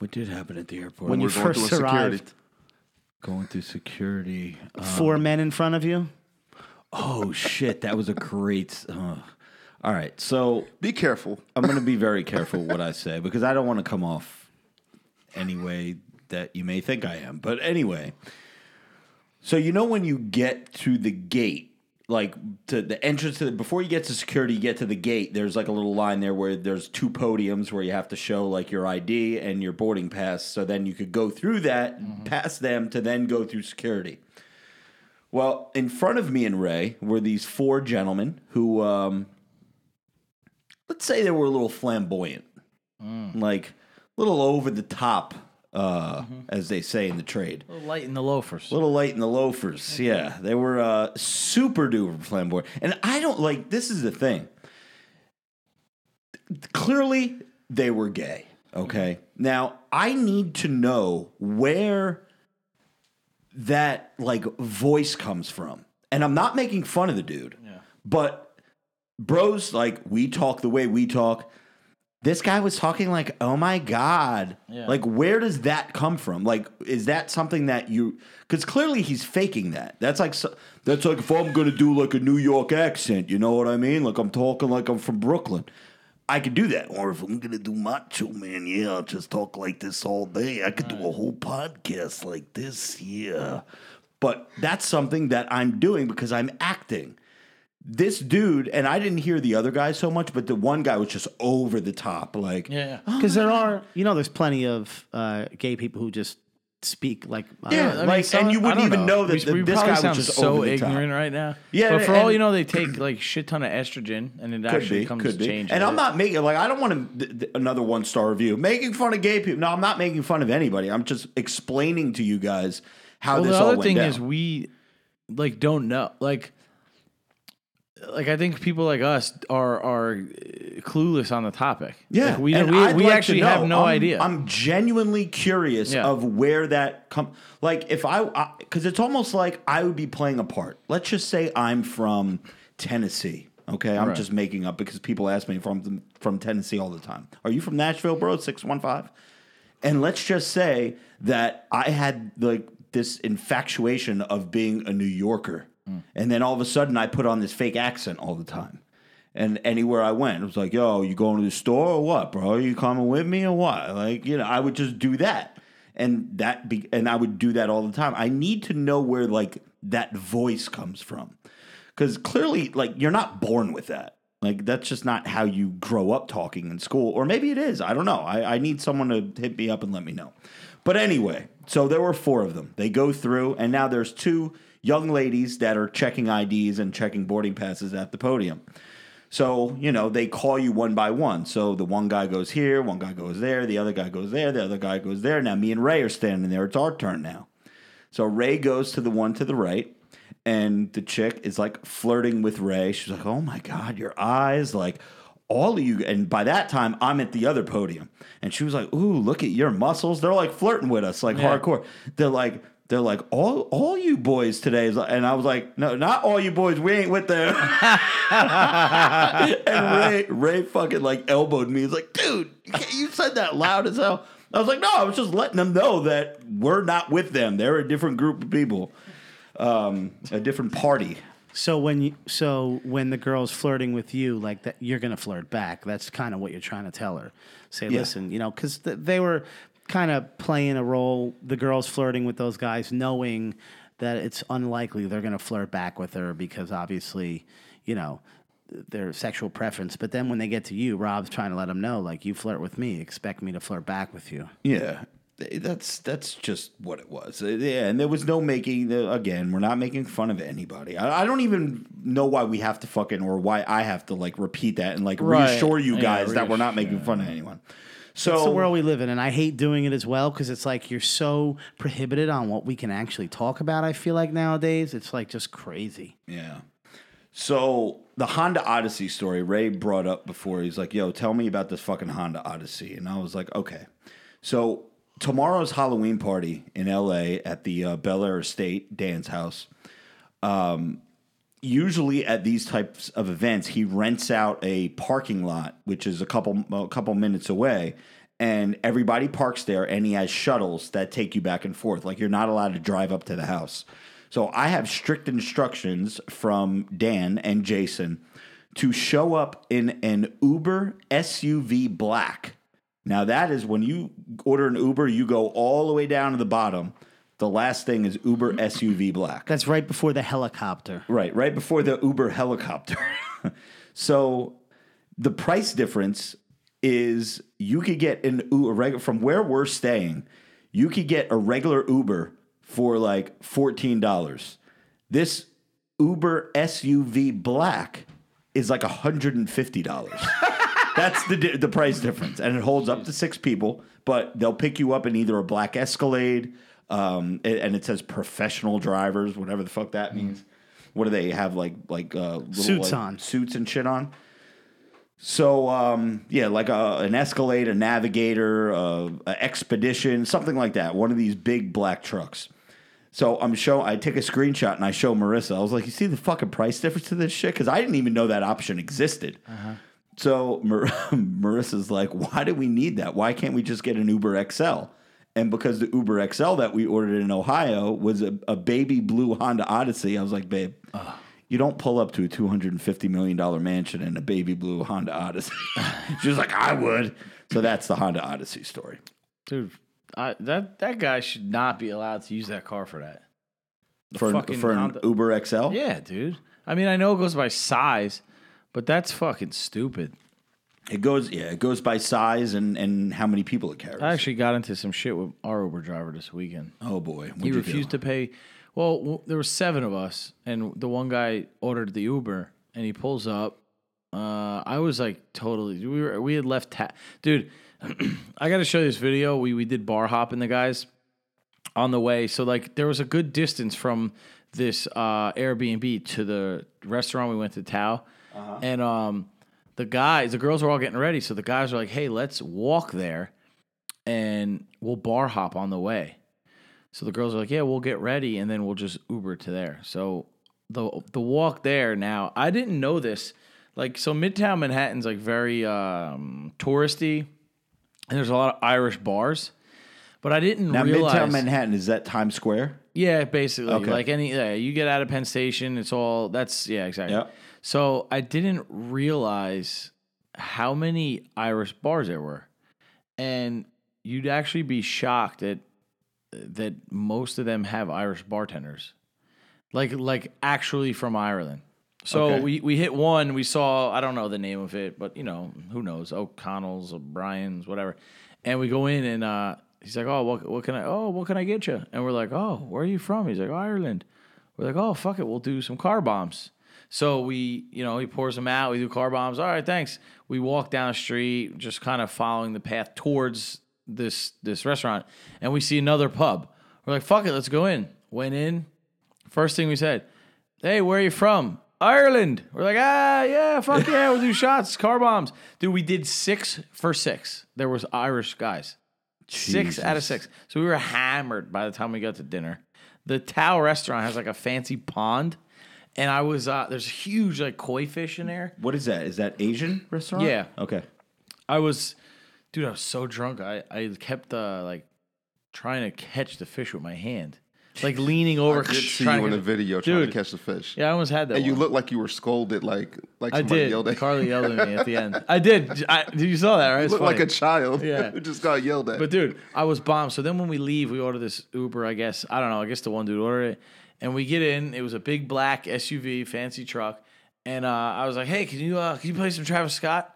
What did happen at the airport?
When you
we're going through
first
security.
arrived,
going through security. Uh,
four men in front of you.
oh shit, that was a great. Uh, all right, so
Be careful.
I'm going to be very careful what I say because I don't want to come off any way that you may think I am. But anyway, so you know when you get to the gate, like to the entrance to the, before you get to security, you get to the gate. There's like a little line there where there's two podiums where you have to show like your ID and your boarding pass. So then you could go through that, pass them to then go through security. Well, in front of me and Ray were these four gentlemen who, um, let's say they were a little flamboyant, like a little over the top, uh, as they say in the trade.
A little light in the loafers.
A little light in the loafers. Yeah, they were uh, super duper flamboyant. And I don't like. This is the thing. Clearly, they were gay. Okay. Now I need to know where that like voice comes from, and I'm not making fun of the dude. Yeah. But bros, like we talk the way we talk. This guy was talking like, "Oh my god!" Like, where does that come from? Like, is that something that you? Because clearly he's faking that. That's like, so, that's like if I'm gonna do like a New York accent, you know what I mean? Like I'm talking like I'm from Brooklyn. I could do that. Or if I'm gonna do Macho Man, yeah, I'll just talk like this all day. I could do a whole podcast like this, yeah. But that's something that I'm doing because I'm acting this dude, and I didn't hear the other guy so much, but the one guy was just over the top. Like,
yeah,
Because there are, you know, there's plenty of uh, gay people who just speak like uh,
Yeah,
I mean,
like,
some-
and you wouldn't even know, that
We-
the,
we
this guy
sound
was just
so
over the top.
ignorant right now.
Yeah,
but for all you know, they take like shit ton of estrogen, and it actually
be,
comes
could be.
change.
And
with
I'm
it.
not making like I don't want to th- th- another one star review making fun of gay people. No, I'm not making fun of anybody. I'm just explaining to you guys how
Well,
this
the
all
other
went
thing
down.
is we like don't know like like I think people like us are are clueless on the topic.
Yeah,
Like, we
and
we, we
like
actually have no
I'm-
idea.
I'm genuinely curious
Yeah.
of where that come. Like if I, because it's almost like I would be playing a part. Let's just say I'm from Tennessee. Okay, I'm
Right.
just making up because people ask me I'm from Tennessee all the time. Are you from Nashville, bro? Six one five. And let's just say that I had like this infatuation of being a New Yorker. Mm. And then all of a sudden I put on this fake accent all the time. And anywhere I went, it was like, yo, you going to the store or what, bro? Are you coming with me or what? Like, you know, I would just do that. And that be and I would do that all the time. I need to know where like that voice comes from. Cause clearly, like, you're not born with that. Like that's just not how you grow up talking in school, or maybe it is. I don't know. I, I need someone to hit me up and let me know. But anyway, so there were four of them. They go through, and now there's two young ladies that are checking IDs and checking boarding passes at the podium. So, you know, they call you one by one. So the one guy goes here, one guy goes there, the other guy goes there, the other guy goes there. Now me and Ray are standing there. It's our turn now. So Ray goes to the one to the right, and the chick is like flirting with Ray. She's like, "Oh my god, your eyes!" Like all of you. And by that time, I'm at the other podium, and she was like, "Ooh, look at your muscles." They're like flirting with us, like
Yeah.
hardcore. They're like. They're like all all you boys today is, and I was like, no, not all you boys. We ain't with them. [laughs] and Ray Ray fucking like elbowed me. He's like, dude, you you said that loud as hell. I was like, no, I was just letting them know that we're not with them. They're a different group of people, um, a different party.
So when you so when the girl's flirting with you, like that, you're gonna flirt back. That's kind of what you're trying to tell her. Say,
Yeah.
listen, you know, because th- they were kind of playing a role. The girl's flirting with those guys, knowing that it's unlikely they're gonna flirt back with her because obviously, you know, their sexual preference. But then when they get to you, Rob's trying to let them know, like, you flirt with me, expect me to flirt back with you.
Yeah, that's that's just what it was. Uh, Yeah, and there was no making. Again, we're not making fun of anybody. I, I don't even know why we have to fucking or why I have to like repeat that and like
Right.
reassure you
Yeah,
guys that we're not making fun of anyone. So
It's the world we live in, and I hate doing it as well because it's like you're so prohibited on what we can actually talk about. I feel like nowadays it's like just crazy.
Yeah. So the Honda Odyssey story Ray brought up before. He's like, "Yo, tell me about this fucking Honda Odyssey," and I was like, "Okay." So tomorrow's Halloween party in L.A. at the uh, Bel Air Estate Dan's house. Um, usually at these types of events, he rents out a parking lot, which is a couple a couple minutes away, and everybody parks there. And he has shuttles that take you back and forth. Like you're not allowed to drive up to the house. So I have strict instructions from Dan and Jason to show up in an Uber SUV black. Now that is when you order an Uber, you go all the way down to the bottom. The last thing is Uber SUV black.
That's right before the helicopter.
Right, right before the Uber helicopter. [laughs] so the price difference is you could get an U- a regular from where we're staying, you could get a regular Uber for like fourteen dollars. This Uber SUV black is like hundred and fifty dollars. [laughs] That's the the price difference, and it holds up to six people. But they'll pick you up in either a black Escalade, um, and it says professional drivers, whatever the fuck that means. What do they have like like uh, little,
Suits
like,
on.
suits and shit on? So um, yeah, like a, an Escalade, a Navigator, uh, a Expedition, something like that. One of these big black trucks. So I'm show. I take a screenshot and I show Marissa. I was like, "You see the fucking price difference to this shit?" Because I didn't even know that option existed. So Mar- [laughs] Marissa's like, "Why do we need that? Why can't we just get an Uber XL?" And because the Uber XL that we ordered in Ohio was a, a baby blue Honda Odyssey, I was like, "Babe, you don't pull up to a two hundred and fifty million dollar mansion in a baby blue Honda Odyssey." [laughs] she was like, "I would." So that's the Honda Odyssey story.
dude. I, that that guy should not be allowed to use that car for that.
For an, for an
Honda-
Uber XL,
Yeah, dude. I mean, I know it goes by size, but that's fucking stupid.
It goes, yeah, it goes by size and and how many people it carries.
I actually got into some shit with our Uber driver this weekend.
oh boy, What'd
he
you
refused to pay. Well, w- there were seven of us, and the one guy ordered the Uber, and he pulls up. Uh, I was like totally. We were we had left. Ta- Dude, [clears throat] I got to show you this video. We we did bar hopping the guys on the way. So like there was a good distance from this uh, Airbnb to the restaurant we went to Tao, and um, the guys, the girls were all getting ready. So the guys were like, "Hey, let's walk there, and we'll bar hop on the way." So the girls are like, "Yeah, we'll get ready, and then we'll just Uber to there." So the the walk there now, I didn't know this. Like, so Midtown Manhattan's like very um, touristy, and there's a lot of Irish bars. But I didn't know.
Now,
realize.
Midtown Manhattan is that Times Square?
Yeah, basically.
Okay.
Like any yeah, you get out of Penn Station, it's all that's yeah, exactly.
Yep.
So I didn't realize how many Irish bars there were. And you'd actually be shocked that that most of them have Irish bartenders. Like like actually from Ireland. So
Okay.
we, we hit one, we saw I don't know the name of it, but you know, who knows, O'Connell's, O'Brien's, whatever. And we go in and uh he's like, Oh, what what can I oh, what can I get you? And we're like, Oh, where are you from? He's like, Ireland. We're like, Oh, fuck it, we'll do some car bombs. So we, you know, he pours them out, we do car bombs. All right, thanks. We walk down the street, just kind of following the path towards this this restaurant, and we see another pub. We're like, fuck it, let's go in. Went in. First thing we said, hey, where are you from? Ireland. We're like, ah, yeah, fuck yeah, we'll do [laughs] shots, car bombs. Dude, we did six for six. There was Irish guys. Six out of six. So we were hammered by the time we got to dinner. The Tao restaurant has like a fancy pond. And I was uh there's huge like koi fish in there.
What is that? Is that Asian restaurant?
Yeah.
Okay.
I was dude, I was so drunk. I, I kept uh like trying to catch the fish with my hand. Like [laughs] leaning over
I did see you in the video trying to catch the fish.
Yeah, I almost had that.
And you
one.
look like you were scolded, like like
I did.
yelled at.
Carli yelled at me at the end. [laughs] I did. I, you saw that, right?
You
It's
look like a child
Yeah. [laughs]
who just got yelled at.
But dude, I was bombed. So then when we leave, we order this Uber. I guess I don't know. I guess the one dude ordered it, and we get in. It was a big black SUV, fancy truck, and uh, I was like, "Hey, can you uh, can you play some Travis Scott?"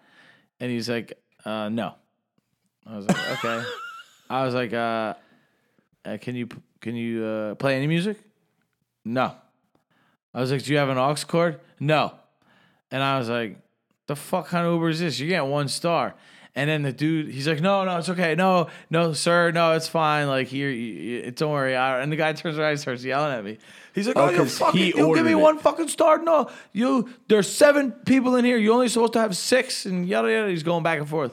And he's like, uh, "No." I was like, "Okay." [laughs] I was like, uh, uh, "Can you can you uh, play any music?" No. I was like, "Do you have an aux cord?" No. And I was like, the fuck kind of Uber is this? You're getting one star. And then the dude, he's like, no, no, it's okay. No, no, sir. No, it's fine. Like, here, you, you- don't worry. I, and the guy turns around and starts yelling at me. He's like, oh, oh you
'cause
fucking, you give me
it.
one fucking star? No, you, there's seven people in here. You're only supposed to have six and yada, yada. He's going back and forth.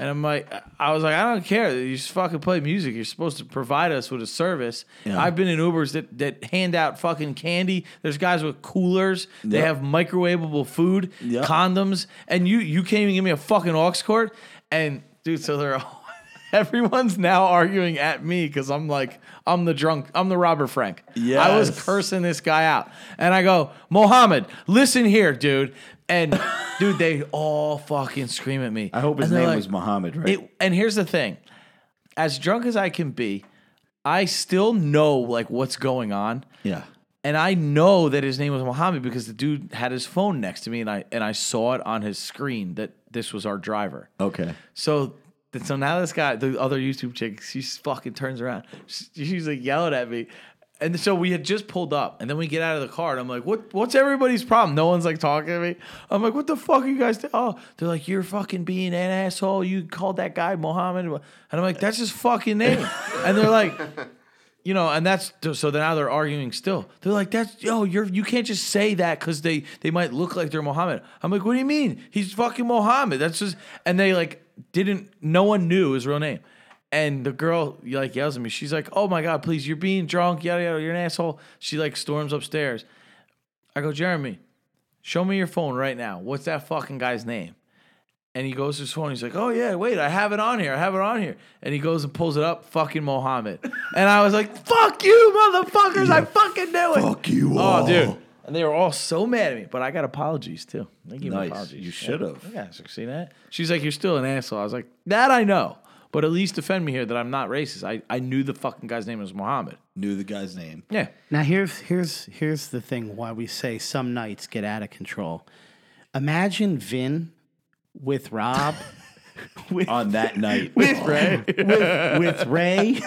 And I'm like, I was like, I don't care. You just fucking play music. You're supposed to provide us with a service. I've been in Ubers that, that hand out fucking candy. There's guys with coolers. They
Yep.
have microwavable food,
Yep.
condoms, and you you can't even give me a fucking aux cord. And dude, so they're all, [laughs] everyone's now arguing at me because I'm like I'm the drunk, I'm the Robert Frank. Yeah, I was cursing this guy out, and I go, Mohammed, listen here, dude. And dude, they all fucking scream at me.
I hope his
And they're
name
like-
was Muhammad, right?
it, and here's the thing: as drunk as I can be, I still know like what's going on.
yeah.
And I know that his name was Mohammed because the dude had his phone next to me, and I and I saw it on his screen that this was our driver.
Okay.
So so now this guy, the other YouTube chick, she fucking turns around. She- She's like yelling at me. And so we had just pulled up, and then we get out of the car, and I'm like, "What? What's everybody's problem?" No one's like talking to me. I'm like, "What the fuck are you guys?" Do-? Oh, they're like, "You're fucking being an asshole. You called that guy Mohammed," and I'm like, "That's his fucking name." [laughs] and they're like, you know, and that's so now they're arguing still. They're like, "That's yo, you're you can't just say that because they they might look like they're Mohammed." I'm like, "What do you mean? He's fucking Mohammed." That's just and they like didn't. No one knew his real name. And the girl like yells at me. She's like, "Oh my god, please! You're being drunk. Yada yada. You're an asshole." She like storms upstairs. I go, Jeremy, show me your phone right now. What's that fucking guy's name? And he goes to his phone. He's like, "Oh yeah, wait, I have it on here. I have it on here." And he goes and pulls it up. Fucking Mohammed. [laughs] And I was like, "Fuck you, motherfuckers! I fucking knew it."
Fuck you
Oh,
all.
dude. And they were all so mad at me, but I got apologies too. They gave
Nice.
me apologies.
You should've.
Yeah, yeah see that? She's like, "You're still an asshole." I was like, "That I know." But at least defend me here that I'm not racist. I, I knew the fucking guy's name was Mohammed.
Knew the guy's name.
Yeah.
Now here's here's here's the thing why we say some nights get out of control. Imagine Vin with Rob, [laughs] with,
on that night. [laughs]
with Ray, with, with Ray,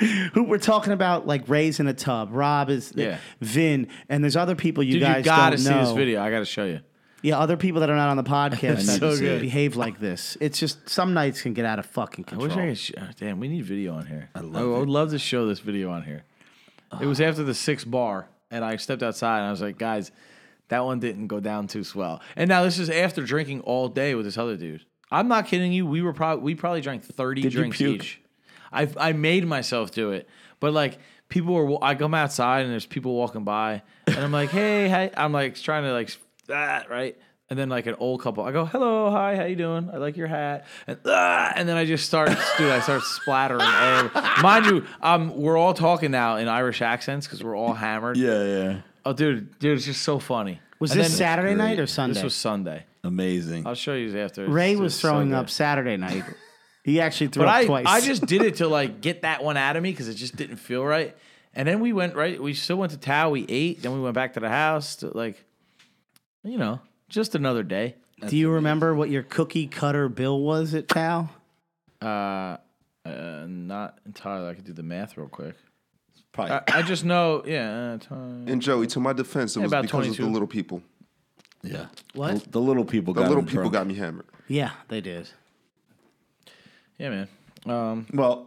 [laughs] who we're talking about like Ray's in a tub. Rob is
Yeah.
Vin, and there's other people you
Dude,
guys
you gotta
don't
see
know.
this video. I gotta show you.
Yeah, other people that are not on the [laughs] podcast
So
that
good.
behave like this. It's just some nights can get out of fucking
I
control.
wish I could. Sh- oh, damn, we need video on here. I,
love
I would love to show this video on here. It was after the sixth bar, and I stepped outside, and I was like, guys, that one didn't go down too swell. And now this is after drinking all day with this other dude. I'm not kidding you. We were probably we probably drank 30
Did you
drinks
puke?
each. I I made myself do it, but like people were. I come outside and there's people walking by, and I'm like, hey, hey. I'm like trying to like ah, right. And then like an old couple, I go, "Hello, hi, how you doing? I like your hat." And ah, and then I just start, dude, I start splattering. everywhere. [laughs] Mind you, um, we're all talking now in Irish accents because we're all hammered.
Yeah, yeah.
Oh, dude, dude, it's just so funny.
was
And
this
then-
Saturday night or Sunday?
This was Sunday.
Amazing.
I'll show you after.
Ray
It's-
was
it's
throwing
good.
up Saturday night. [laughs] He actually threw
But
up
I,
twice.
I just did it [laughs] to like get that one out of me because it just didn't feel right. And then we went right. We still went to Tao. We ate. Then we went back to the house. To, like, you know, just another day.
Do you remember what your cookie cutter bill was at Tao?
Uh, uh, not entirely. I could do the math real quick.
Probably.
I, I just know. Yeah. Uh, time.
And Joey, to my defense, it
Yeah,
was
about
because of the little people.
yeah.
What?
The, the little people
The
got
little people
drunk.
got me hammered.
Yeah, they did.
Yeah, man. Um,
Well,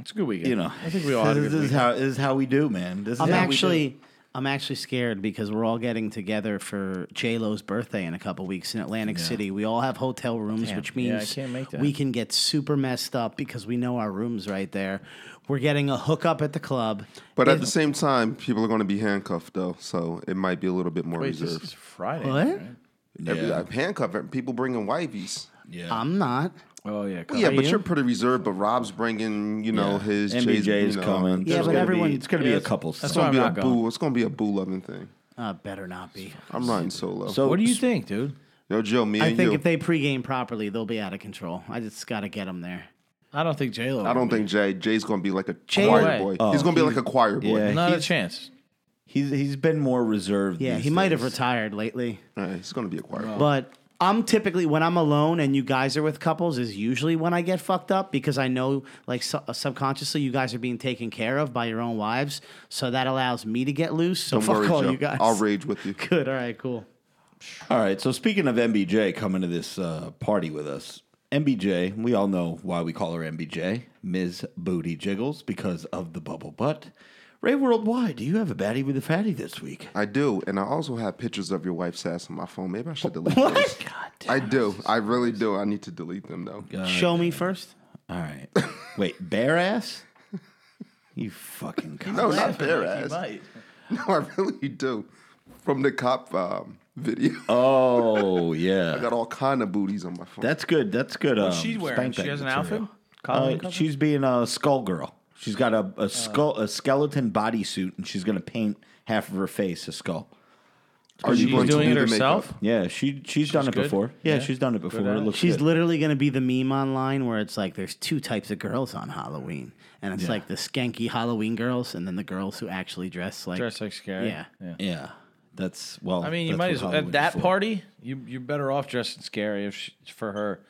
it's a good weekend.
you know,
I think we all had a
this,
good
is
weekend.
how this is how we do, man. This is
I'm
how we do.
Actually I'm actually scared because we're all getting together for J Lo's birthday in a couple weeks in Atlantic City. We all have hotel rooms,
Damn.
which means
can't make that.
we can get super messed up because we know our rooms right there. We're getting a hookup at the club.
But at the same time, people are going to be handcuffed though, so it might be a little bit more
Wait, this
reserved.
is Friday.
What?
right?
Every,
Yeah.
uh, handcuffed. People bringing wifeys.
yeah.
I'm not.
Oh yeah.
Yeah, but
you?
you're pretty reserved. But Rob's bringing, you know, his
MBJ
Jay's-
is
you know,
coming.
Yeah,
It's
but
gonna
everyone-
Be, it's going to
Yeah,
be a couple.
that's
It's
why
gonna
I'm
be a
not going.
boo. It's gonna be a boo loving thing.
Uh, better not be.
I'm riding solo.
So
What do you think, dude?
Yo, Joe, me
I
and
think
you.
if they pregame properly, they'll be out of control. I just got to get them there.
I don't think J Lo.
I don't think Jay. Jay's gonna be like a
Jay-
choir
Way.
boy.
Oh,
he's gonna be like a choir boy.
yeah.
Not a
he's-
chance.
He's he's been more reserved.
Yeah,
these
he might have
days.
retired lately.
Yeah, he's gonna be a choir boy.
But I'm typically when I'm alone and you guys are with couples is usually when I get fucked up because I know like su- subconsciously you guys are being taken care of by your own wives, so that allows me to get loose. So
Don't
fuck
worry,
all
Joe.
you guys.
I'll rage with you. [laughs]
Good. All right. Cool.
All right. So speaking of MBJ coming to this uh, party with us, MBJ, we all know why we call her MBJ, Ms. Booty Jiggles, because of the bubble butt. Ray Worldwide, do you have a baddie with a fatty this week?
I do, and I also have pictures of your wife's ass on my phone. Maybe I should delete those. [laughs] I do. I really do. I need to delete them though.
Show me first.
All right. Wait, bare ass? You fucking cunt. [laughs]
No, not bare ass.
might. [laughs]
No, I really do. From the cop um, video,
Oh yeah.
I got all kind of booties on my phone.
that's good. That's good. Um,
What's she wearing?
spank
She
bang
has an
material.
outfit. Colin
Uh,
cover?
she's being a skull girl. She's got a, a uh. skull, a skeleton bodysuit, and she's gonna paint half of her face a skull.
Are
She's
going to
doing
do
it
the
herself.
makeup?
Yeah, she she's done it
good?
before. Yeah,
Yeah.
she's done it before.
at
It looks
She's
good.
literally going to be the meme online where it's like there's two types of girls on Halloween, and it's like the skanky Halloween girls, and then the girls who actually dress like.
Dressed like scary.
Yeah.
yeah.
yeah, that's well.
I mean, you
that's
might
what
as well
Halloween
at that
for.
party. You you're better off dressing scary if she, for her,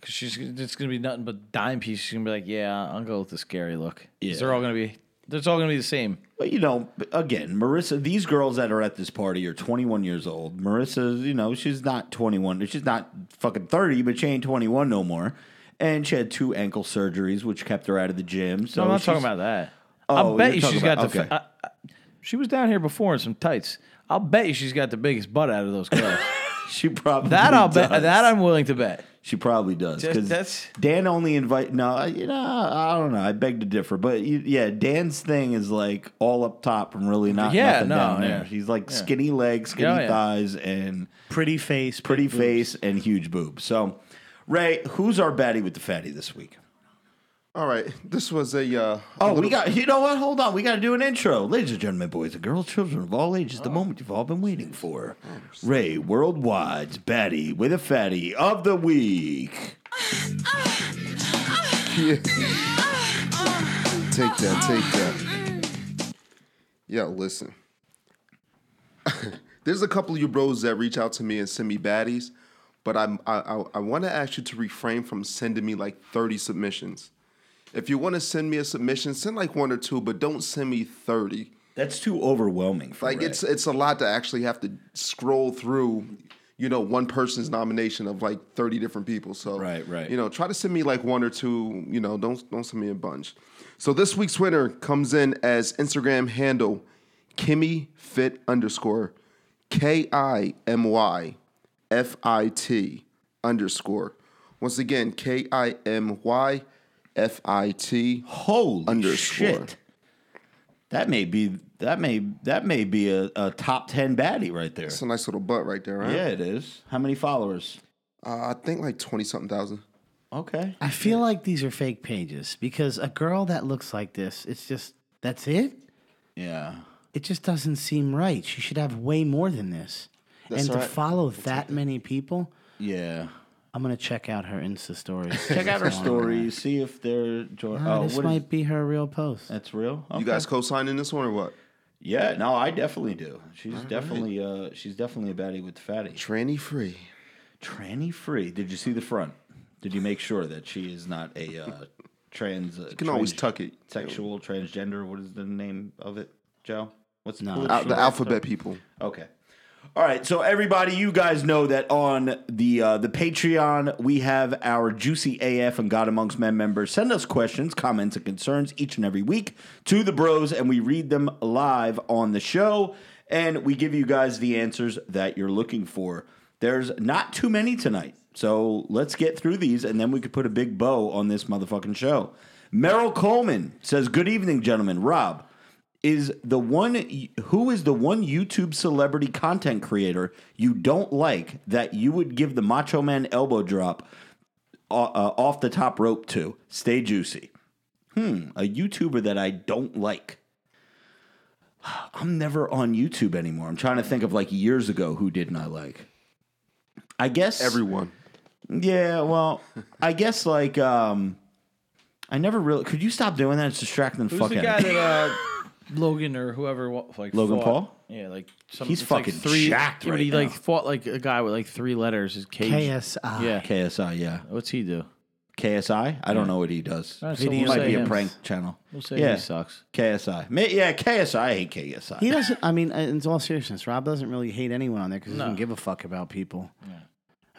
because she's it's gonna be nothing but dime pieces. She's gonna be like, yeah, I'll go with the scary look.
Yeah.
They're all gonna be. It's all gonna be the same.
But you know, again, Marissa, these girls that are at this party are 21 years old. Marissa, you know, she's not 21. She's not fucking 30, but she ain't 21 no more. And she had two ankle surgeries, which kept her out of the gym. So
No, I'm not talking about that.
Oh,
I'll bet you she's
about-
got the.
okay.
I- I- she was down here before in some tights. I'll bet you she's got the biggest butt out of those girls. [laughs]
She probably
that I'll bet. That I'm willing to bet.
She probably does because Dan only invite. No, you know, I don't know. I beg to differ, but you, yeah, Dan's thing is like all up top and really not.
Yeah,
nothing
no,
down
yeah.
there. He's like skinny legs, oh, skinny
Yeah, yeah.
thighs, and
Pretty face,
pretty
big boobs.
face and huge boobs. So, Ray, who's our baddie with the fatty this week?
All right, this was a. Uh, a
Oh, we got. You know what? Hold on. We got to do an intro, ladies and gentlemen, boys and girls, children of all ages.
Oh.
The moment you've all been waiting for. Ray Worldwide's baddie with a fatty of the week.
Yeah. [laughs] Take that, take that. Yeah, listen. [laughs] There's a couple of you bros that reach out to me and send me baddies, but I'm, I I, I want to ask you to refrain from sending me like 30 submissions. If you want to send me a submission, send like one or two, but don't send me 30.
That's too overwhelming for me.
Like
Ray.
it's it's a lot to actually have to scroll through, you know, one person's nomination of like 30 different people. So
Right, right.
You know, try to send me like one or two, you know, don't don't send me a bunch. So this week's winner comes in as Instagram handle Kimmy Fit underscore K I M Y F I T underscore. Once again, K I M Y F I T.
Holy
Underscore.
shit. That may be that may that may be a, a top ten baddie right there.
It's a nice little butt right there, right?
Yeah, it is. How many followers?
Uh, I think like 20 something thousand.
Okay.
I feel like these are fake pages because a girl that looks like this, it's just that's it.
Yeah.
It just doesn't seem right. She should have way more than this.
That's
and to
all right.
follow that many people,
Yeah.
I'm gonna check out her Insta stories. [laughs]
Check out her stories. See if they're. Jo-
Oh,
oh,
this
what is-
might be her real post.
that's real.
You guys co-signing this one or what?
Yeah. No, I definitely do. She's definitely. Uh, she's definitely a baddie with the fatty.
Tranny free.
Tranny free. Did you see the front? Did you make sure that she is not a uh, trans? Uh,
You can always tuck it.
Sexual transgender. What is the name of it, Joe? What's
No.
what is
Al- the
right
alphabet people.
Okay. All right, so everybody, you guys know that on the uh, the Patreon we have our Juicy AF and God Amongst Men members send us questions, comments, and concerns each and every week to the Bros, and we read them live on the show, and we give you guys the answers that you're looking for. There's not too many tonight, so let's get through these, and then we could put a big bow on this motherfucking show. Merrill Coleman says, "Good evening, gentlemen. Rob." Is the one who is the one YouTube celebrity content creator you don't like that you would give the Macho Man elbow drop uh, uh, off the top rope to? Stay juicy. Hmm, a YouTuber that I don't like. [sighs] I'm never on YouTube anymore. I'm trying to think of like years ago who didn't I like. I guess
Everyone.
Yeah, well, [laughs] I guess like um, I never really. Could you stop doing that? It's distracting the
Who's
fuck
the
out
guy
of me.
that uh, [laughs] Logan or whoever wa- like
Logan
fought?
Paul?
Yeah, like some,
He's
it's like
fucking
three.
jacked
yeah, but
right
he like fought like a guy with like three letters. His cage.
KSI.
Yeah.
KSI, yeah.
What's he do?
KSI? I don't know what he does.
All right, so
It
we'll
might
say
be a
him.
prank channel.
We'll say
yeah.
he sucks.
KSI. Ma- Yeah, KSI. I hate KSI.
He doesn't. I mean, in all seriousness, Rob doesn't really hate anyone on there because he doesn't give a fuck about people.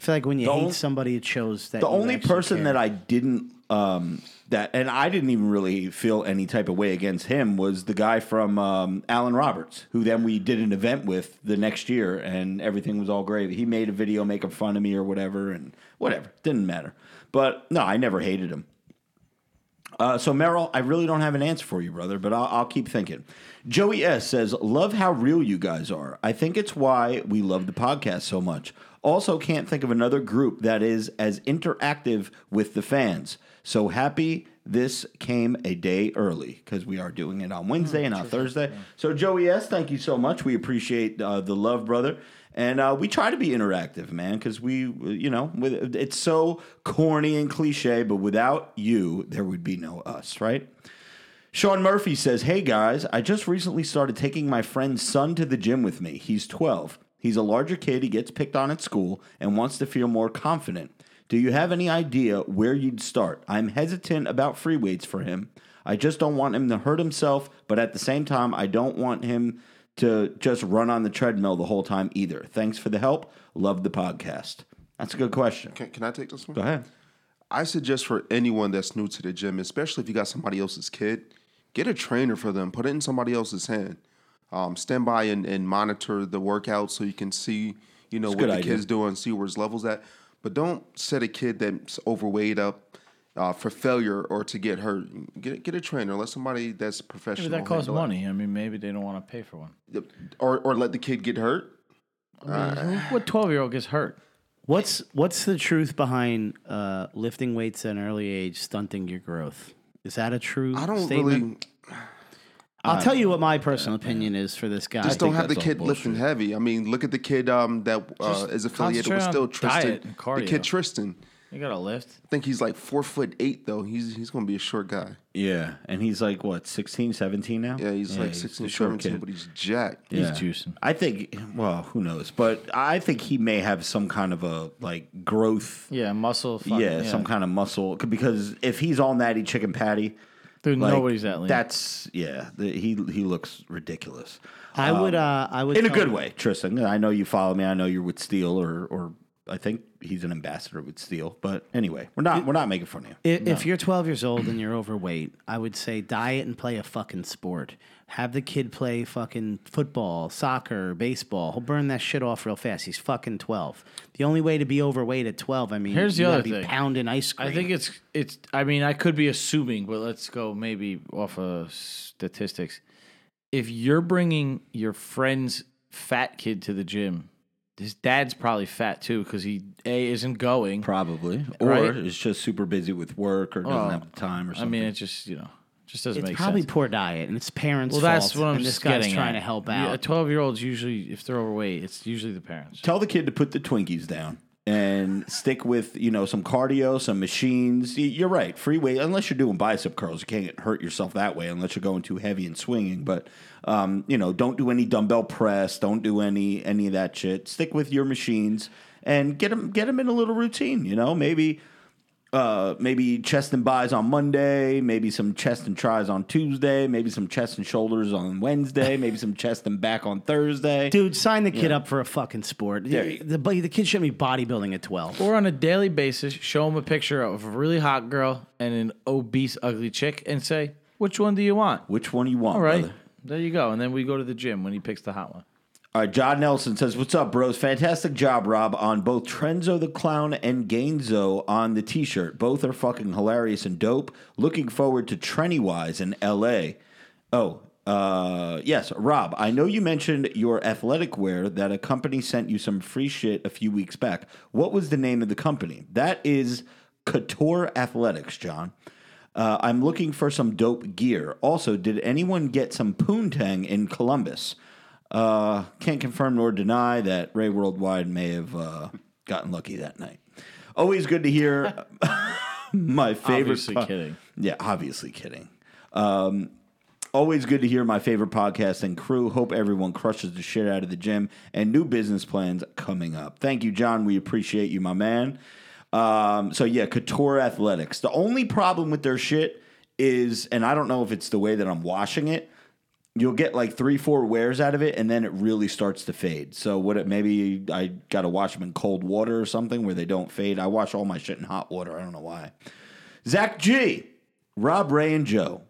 I feel like when you
The
hate
on-
somebody, it shows that
the
you
only
actually
person
care.
that I didn't um that and I didn't even really feel any type of way against him was the guy from um, Alan Roberts, who then we did an event with the next year, and everything was all great. He made a video making fun of me or whatever, and whatever didn't matter. But no, I never hated him. Uh, so Merrill, I really don't have an answer for you, brother, but I'll, I'll keep thinking. Joey S says, "Love how real you guys are. I think it's why we love the podcast so much. Also, can't think of another group that is as interactive with the fans. So happy this came a day early because we are doing it on Wednesday and on Thursday. So Joey S, thank you so much. We appreciate uh, the love, brother." And uh, we try to be interactive, man, because we, you know, with, it's so corny and cliche, but without you, there would be no us, right? Sean Murphy says, Hey guys, I just recently started taking my friend's son to the gym with me. He's 12. He's a larger kid, he gets picked on at school, and wants to feel more confident. Do you have any idea where you'd start? I'm hesitant about free weights for him. I just don't want him to hurt himself, but at the same time, I don't want him to just run on the treadmill the whole time either. Thanks for the help. Love the podcast. That's a good question.
Can, can I take this one?
Go ahead.
I suggest for anyone that's new to the gym, especially if you got somebody else's kid, get a trainer for them. Put it in somebody else's hand. Um, stand by and, and monitor the workout so you can see, you know,
a
what the
idea.
kid's doing, see where his level's at. But don't set a kid that's overweight up uh, for failure or to get hurt. Get get a trainer. Let somebody that's professional.
but that costs
handle it.
money. I mean, maybe they don't want to pay for one.
Or or let the kid get hurt.
What twelve year old gets hurt?
What's what's the truth behind uh, lifting weights at an early age stunting your growth? Is that a true
I don't
statement?
really.
I'll tell you what my personal opinion is for this guy.
Just don't have the kid lifting heavy. I mean, look at the kid um, that uh, is affiliated with still Tristan.
diet
The kid Tristan.
You got a lift.
I think he's like four foot eight though. He's he's gonna be a short guy.
Yeah, and he's like what 16, 17 now.
Yeah, he's like 16,
short
17,
kid.
but he's jacked.
He's juicing.
I think. Well, who knows? But I think he may have some kind of a like growth.
Yeah, muscle. fucking-
yeah, some kind of muscle because if he's all natty chicken patty,
Dude,
like,
nobody's that lean.
That's yeah. The, he he looks ridiculous
I would. Uh, I would
in a
tell-
good way, Tristan. I know you follow me. I know you're with Steel, or or I think he's an ambassador with Steel. But anyway, we're not we're not making fun of you.
If, if you're 12 years old and you're overweight, I would say diet and play a fucking sport. Have the kid play fucking football, soccer, baseball. He'll burn that shit off real fast. He's fucking 12. The only way to be overweight at 12, I mean,
Here's the
you gotta
other
be
thing.
pounding ice cream.
I think it's it's. I mean, I could be assuming, but let's go maybe off of statistics. If you're bringing your friend's fat kid to the gym, his dad's probably fat too because he a isn't going.
Probably, or
Right?
is just super busy with work, or doesn't
Oh,
have the time, or something.
I
something.
mean, it's just you know just doesn't
it's
make
probably
sense.
poor diet and it's parents'
Well, that's
fault,
what I'm
and this
just
guy's
getting
trying
at.
to help
Yeah,
out.
a 12 year old's usually if they're overweight, it's usually the parents.
tell the kid to put the Twinkies down and stick with you know some cardio, some machines. Y- You're right, free weight. Unless you're doing bicep curls, you can't hurt yourself that way unless you're going too heavy and swinging. But um, you know, don't do any dumbbell press. Don't do any any of that shit. Stick with your machines and get them get them in a little routine. You know, maybe. Uh, maybe chest and bis on Monday, maybe some chest and tris on Tuesday, maybe some chest and shoulders on Wednesday, maybe some chest and back on Thursday.
Dude, sign the kid up for a fucking sport.
There
The, the, the kid shouldn't be bodybuilding at 12.
Or on a daily basis, show him a picture of a really hot girl and an obese, ugly chick and say, which one do you want?
Which one do you want,
All right.
brother?
There you go. And then we go to the gym when he picks the hot one.
All right, John Nelson says, "What's up, bros? Fantastic job, Rob, on both Trenzo the Clown and Gainzo on the T-shirt. Both are fucking hilarious and dope. Looking forward to Trennywise in L.A. Oh, uh, yes, Rob. I know you mentioned your athletic wear that a company sent you some free shit a few weeks back. What was the name of the company? That is Couture Athletics, John." Uh, I'm looking for some dope gear. Also, did anyone get some poontang in Columbus? Uh, can't confirm nor deny that Ray Worldwide may have uh, gotten lucky that night. Always good to hear [laughs] my favorite.
Obviously kidding.
Yeah, obviously kidding. Um, always good to hear my favorite podcast and crew. Hope everyone crushes the shit out of the gym and new business plans coming up. Thank you, John. We appreciate you, my man. Um, so yeah, Couture Athletics. The only problem with their shit is, and I don't know if it's the way that I'm washing it. You'll get like three, four wears out of it, and then it really starts to fade. So what? It, maybe I got to wash them in cold water or something where they don't fade. I wash all my shit in hot water. I don't know why. Zach G, Rob Ray, and Joe.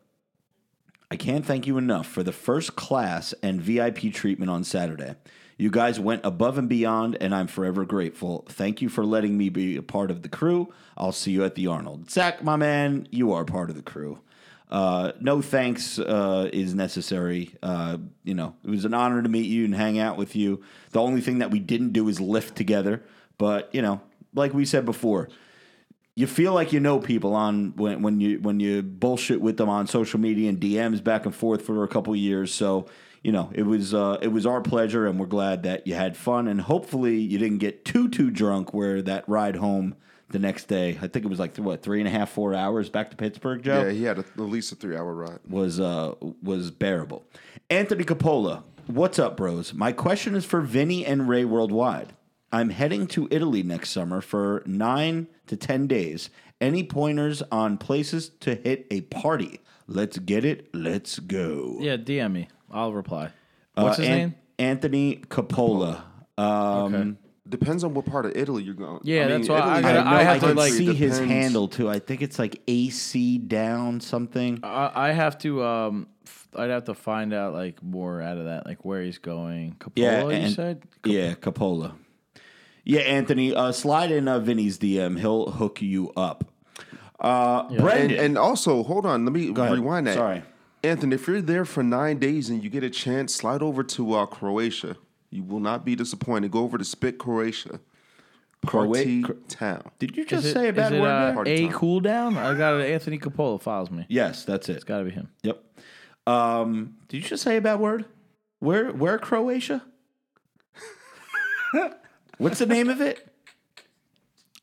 I can't thank you enough for the first class and VIP treatment on Saturday. You guys went above and beyond, and I'm forever grateful. Thank you for letting me be a part of the crew. I'll see you at the Arnold. Zach, my man, you are part of the crew. Uh, no thanks uh, is necessary. Uh, you know, it was an honor to meet you and hang out with you. The only thing that we didn't do is lift together. But, you know, like we said before, you feel like you know people on when, when you when you bullshit with them on social media and DMs back and forth for a couple years. So you know it was uh, it was our pleasure, and we're glad that you had fun, and hopefully you didn't get too too drunk. Where that ride home the next day, I think it was like th- what three and a half four hours back to Pittsburgh, Joe
Yeah, he had a, at least a three hour ride.
was uh was bearable. Anthony Capola, what's up, bros? My question is for Vinny and Ray worldwide. I'm heading to Italy next summer for nine to ten days. Any pointers on places to hit a party? Let's get it. Let's go.
Yeah, DM me. I'll reply. What's
Uh,
his
An-
name?
Anthony Capola. Um,
Okay.
Depends on what part of Italy you're going.
Yeah, that's why I
I,
gotta- I
I,
have to,
can
like-
see his
Depends.
handle too. I think it's like AC down something.
I, I have to. Um, f- I'd have to find out like more out of that, like where he's going. Capola,
Yeah,
you
and-
said.
Yeah, Capola. Yeah, Anthony, uh, slide in uh, Vinny's DM. He'll hook you up. Uh,
And,
Brendan.
and also, hold on, let me
ahead.
rewind that.
Sorry.
Anthony, if you're there for nine days and you get a chance, slide over to uh, Croatia. You will not be disappointed. Go over to Spit, Croatia. Party
Croat-
town.
Did you just
Is it-
say a bad
is it,
word
uh,
there?
Party
A
time.
cool down. I got it. Anthony Capola follows me.
Yes, that's it.
It's got to be him.
Yep. Um, did you just say a bad word? Where where Croatia? [laughs] What's the name of it?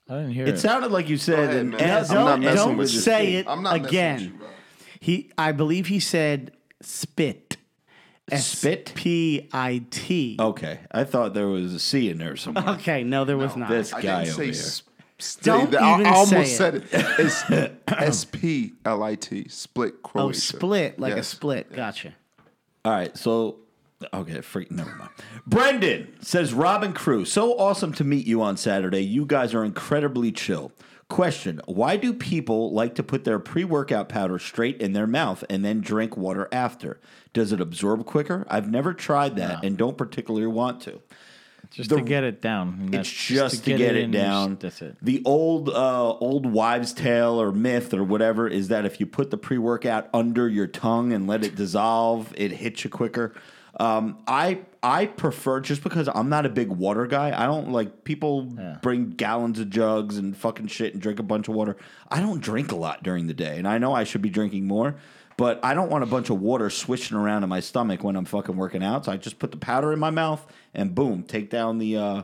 I didn't hear
It
it.
sounded like you said
ahead,
an
man.
S.
I'm not
don't
messing
don't
with you.
say it
I'm not messing with you,
again.
bro.
He, I believe he said spit.
Spit?
P I T.
Okay, I thought there was a C in there somewhere.
Okay, no, there was not.
This
I
guy
didn't
over
say
here.
s- stay
Don't
there. I,
even
I almost
say
said it. It's [laughs] S P L I T. Split oh, Croatia.
oh, split like a
Yes.
split. Gotcha.
All right, so okay, freak. Never mind. Brendan says, "Robin Crew, so awesome to meet you on Saturday. You guys are incredibly chill." Question: Why do people like to put their pre-workout powder straight in their mouth and then drink water after? Does it absorb quicker? I've never tried that and don't particularly want to.
just
the-
to get it down.
It's
that's-
just, to get, it,
in,
down.
just- That's it.
The old uh, old wives' tale or myth or whatever is that if you put the pre workout under your tongue and let it dissolve, it hits you quicker. Um, I I prefer just because I'm not a big water guy. I don't like people bring gallons of jugs and fucking shit and drink a bunch of water. I don't drink a lot during the day, and I know I should be drinking more. But I don't want a bunch of water swishing around in my stomach when I'm fucking working out. So I just put the powder in my mouth and boom, take down the uh,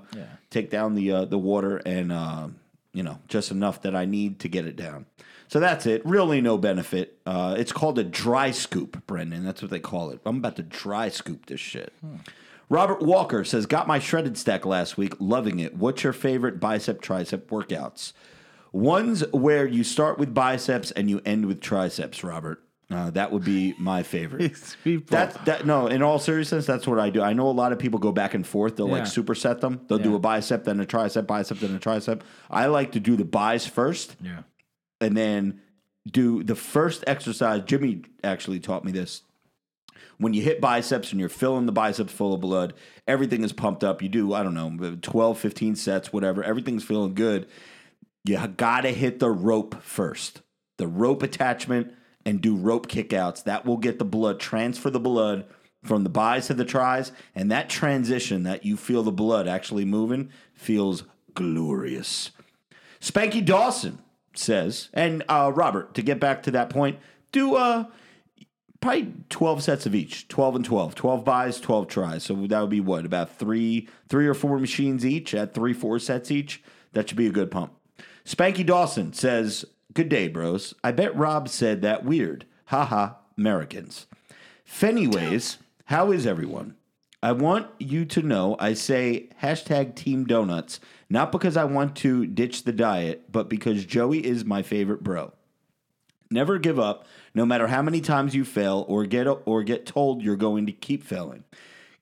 take down the uh, the water and uh, you know just enough that I need to get it down. So that's it. Really, no benefit. Uh, it's called a dry scoop, Brendan. That's what they call it. I'm about to dry scoop this shit. Robert Walker says, "Got my shredded stack last week. Loving it. What's your favorite bicep tricep workouts? Ones where you start with biceps and you end with triceps, Robert. Uh, that would be my [laughs] favorite. That's that. No, in all seriousness, that's what I do. I know a lot of people go back and forth. They'll
Yeah.
like superset them. They'll do
Yeah.
a bicep, then a tricep, bicep, then a tricep. I like to do the bis first,
Yeah.
and then do the first exercise. Jimmy actually taught me this. When you hit biceps and you're filling the biceps full of blood, everything is pumped up. You do, I don't know, 12, 15 sets, whatever. Everything's feeling good. You got to hit the rope first. The rope attachment and do rope kickouts. That will get the blood, transfer the blood from the bis to the tris. And that transition that you feel the blood actually moving feels glorious. Spanky Dawson says, and uh, Robert, to get back to that point, do uh, probably 12 sets of each 12 and 12 12 bis 12 tris so that would be what about three three or four machines each at three four sets each that should be a good pump spanky dawson says good day bros. I bet rob said that weird. Haha americans. Fanyways how is everyone? I want you to know i say hashtag team donuts not because i want to ditch the diet but because joey is my favorite bro. Never give up, no matter how many times you fail or get or get told you're going to keep failing.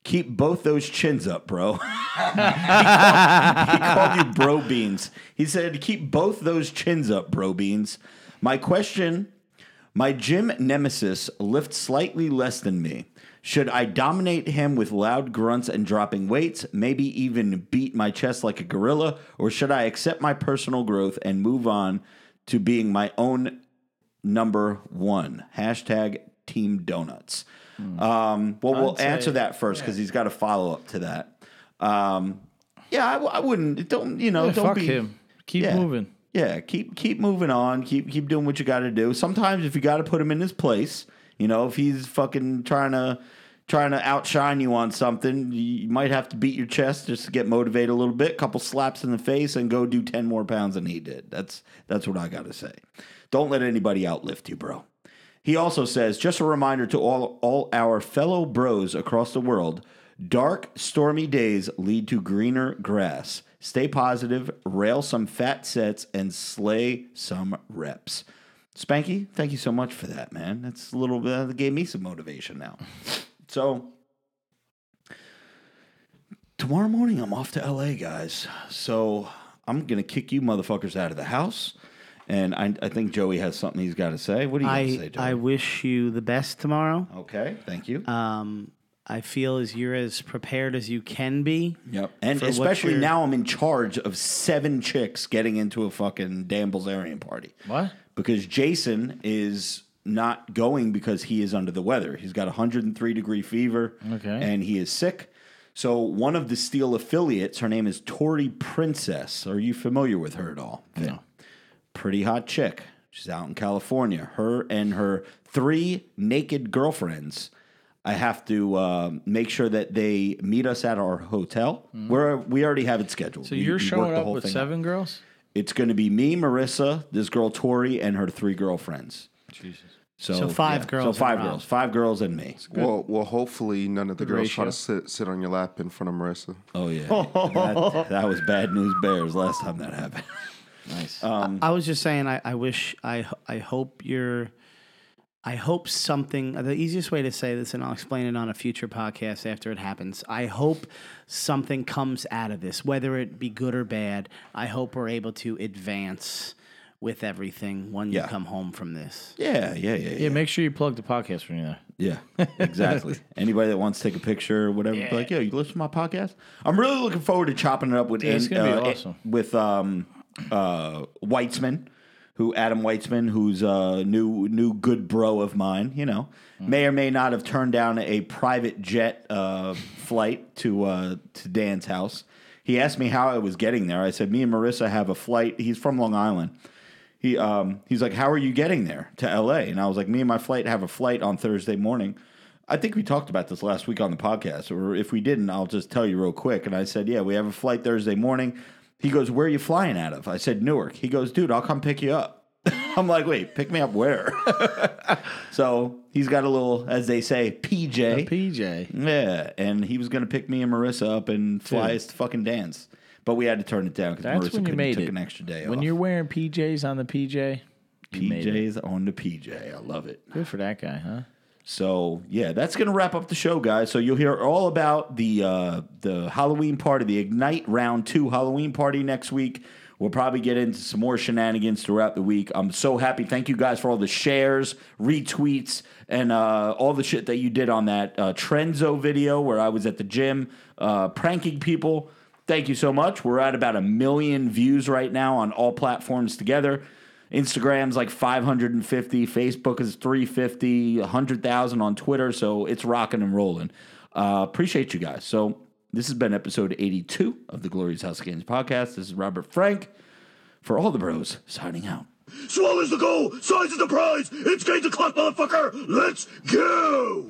Keep both those chins up, bro. [laughs] he, called, he called you bro beans. He said, keep both those chins up, bro beans. My question my gym nemesis lifts slightly less than me. Should I dominate him with loud grunts and dropping weights, maybe even beat my chest like a gorilla, or should I accept my personal growth and move on to being my own number one? Hashtag Team Donuts. Um, well, we'll
say-
answer that first because he's got a follow up to that. Um, yeah, I wouldn't. Don't you know?
Yeah,
don't
fuck
be
him. Keep
Yeah.
moving.
Yeah, keep keep moving on. Keep keep doing what you got to do. Sometimes if you got to put him in his place, you know, if he's fucking trying to trying to outshine you on something, you might have to beat your chest just to get motivated a little bit. Couple slaps in the face and go do ten more pounds than he did. That's that's what I got to say. Don't let anybody outlift you, bro. He also says, just a reminder to all all our fellow bros across the world: dark, stormy days lead to greener grass. Stay positive, rail some fat sets, and slay some reps. Spanky, thank you so much for that, man. That's a little bit that gave me some motivation now. [laughs] So tomorrow morning I'm off to LA, guys. So I'm gonna kick you motherfuckers out of the house. And I, I think Joey has something he's got to say. What do you got to say, Joey?
I wish you the best tomorrow.
okay, thank you.
Um, I feel as you're as prepared as you can be.
Yep. And
for what
especially
you're-
now I'm in charge of seven chicks getting into a fucking Dan Bilzerian party.
What?
Because Jason is not going because he is under the weather. He's got 103 degree fever.
Okay.
And he is sick. So one of the Steel affiliates, her name is Tori Princess. Are you familiar with her at all? No. Pretty hot chick. She's out in California. Her and her three naked girlfriends. I have to uh, make sure that they meet us at our hotel where we already have it scheduled.
So
We-
you're
we
showing up with
thing out.
seven girls?
it's going to be me, Marissa, this girl Tori, and her three girlfriends.
Jesus.
So,
So five girls
So five
and
girls. Five girls and me.
Well, well, hopefully none of the girls try to sit sit on your lap in front of Marissa.
Oh yeah, [laughs] that, that was bad news bears last time that happened.
Nice.
I was just saying, I, I wish, I, I hope you're, I hope something, the easiest way to say this, and I'll explain it on a future podcast after it happens. I hope something comes out of this, whether it be good or bad. I hope we're able to advance with everything when
Yeah.
you come home from this.
Yeah, yeah, yeah, yeah.
yeah, make sure you plug the podcast when you're there.
Yeah, exactly. [laughs] Anybody that wants to take a picture or whatever, be like, yeah, you listen to my podcast. I'm really looking forward to chopping it up with
Dude, it's
An-
gonna be
uh,
awesome.
with um uh Weitzman, who Adam Weitzman, who's a new new good bro of mine. You know,
Mm.
may or may not have turned down a private jet uh, flight to uh, to Dan's house. He asked me how I was getting there. I said, me and Marissa have a flight. He's from Long Island he um he's like, "How are you getting there to L.A.?" And I was like, "Me and my flight have a flight on Thursday morning." I think we talked about this last week on the podcast, or if we didn't, I'll just tell you real quick. And I said, "Yeah, we have a flight Thursday morning." He goes, "Where are you flying out of?" I said, "Newark." He goes, "Dude, I'll come pick you up." [laughs] I'm like, "Wait, pick me up where?" [laughs] so he's got a little, as they say, PJ.
PJ.
yeah, and he was gonna pick me and Marissa up and fly us to fucking Dan's, but we had to turn it down because
That's
Marissa
when you
couldn't-
made
took
it.
an extra day
When
off.
you're wearing PJs on the PJ, you made it.
PJ's on the PJ. I love it.
Good for that guy, huh?
So yeah, that's gonna wrap up the show, guys. So you'll hear all about the uh, the Halloween party, the Ignite Round Two Halloween party next week. We'll probably get into some more shenanigans throughout the week. I'm so happy. Thank you guys for all the shares, retweets, and uh, all the shit that you did on that uh, Trenzo video where I was at the gym uh, pranking people. Thank you so much. We're at about a million views right now on all platforms together. Instagram's like 550, Facebook is 350, 100,000 on Twitter, so it's rocking and rolling. Uh, appreciate you guys. So this has been episode 82 of the Glorious House of Gains podcast. This is Robert Frank for all the bros signing out.
Swallows the goal, size is the prize. It's game to clock, motherfucker. Let's go.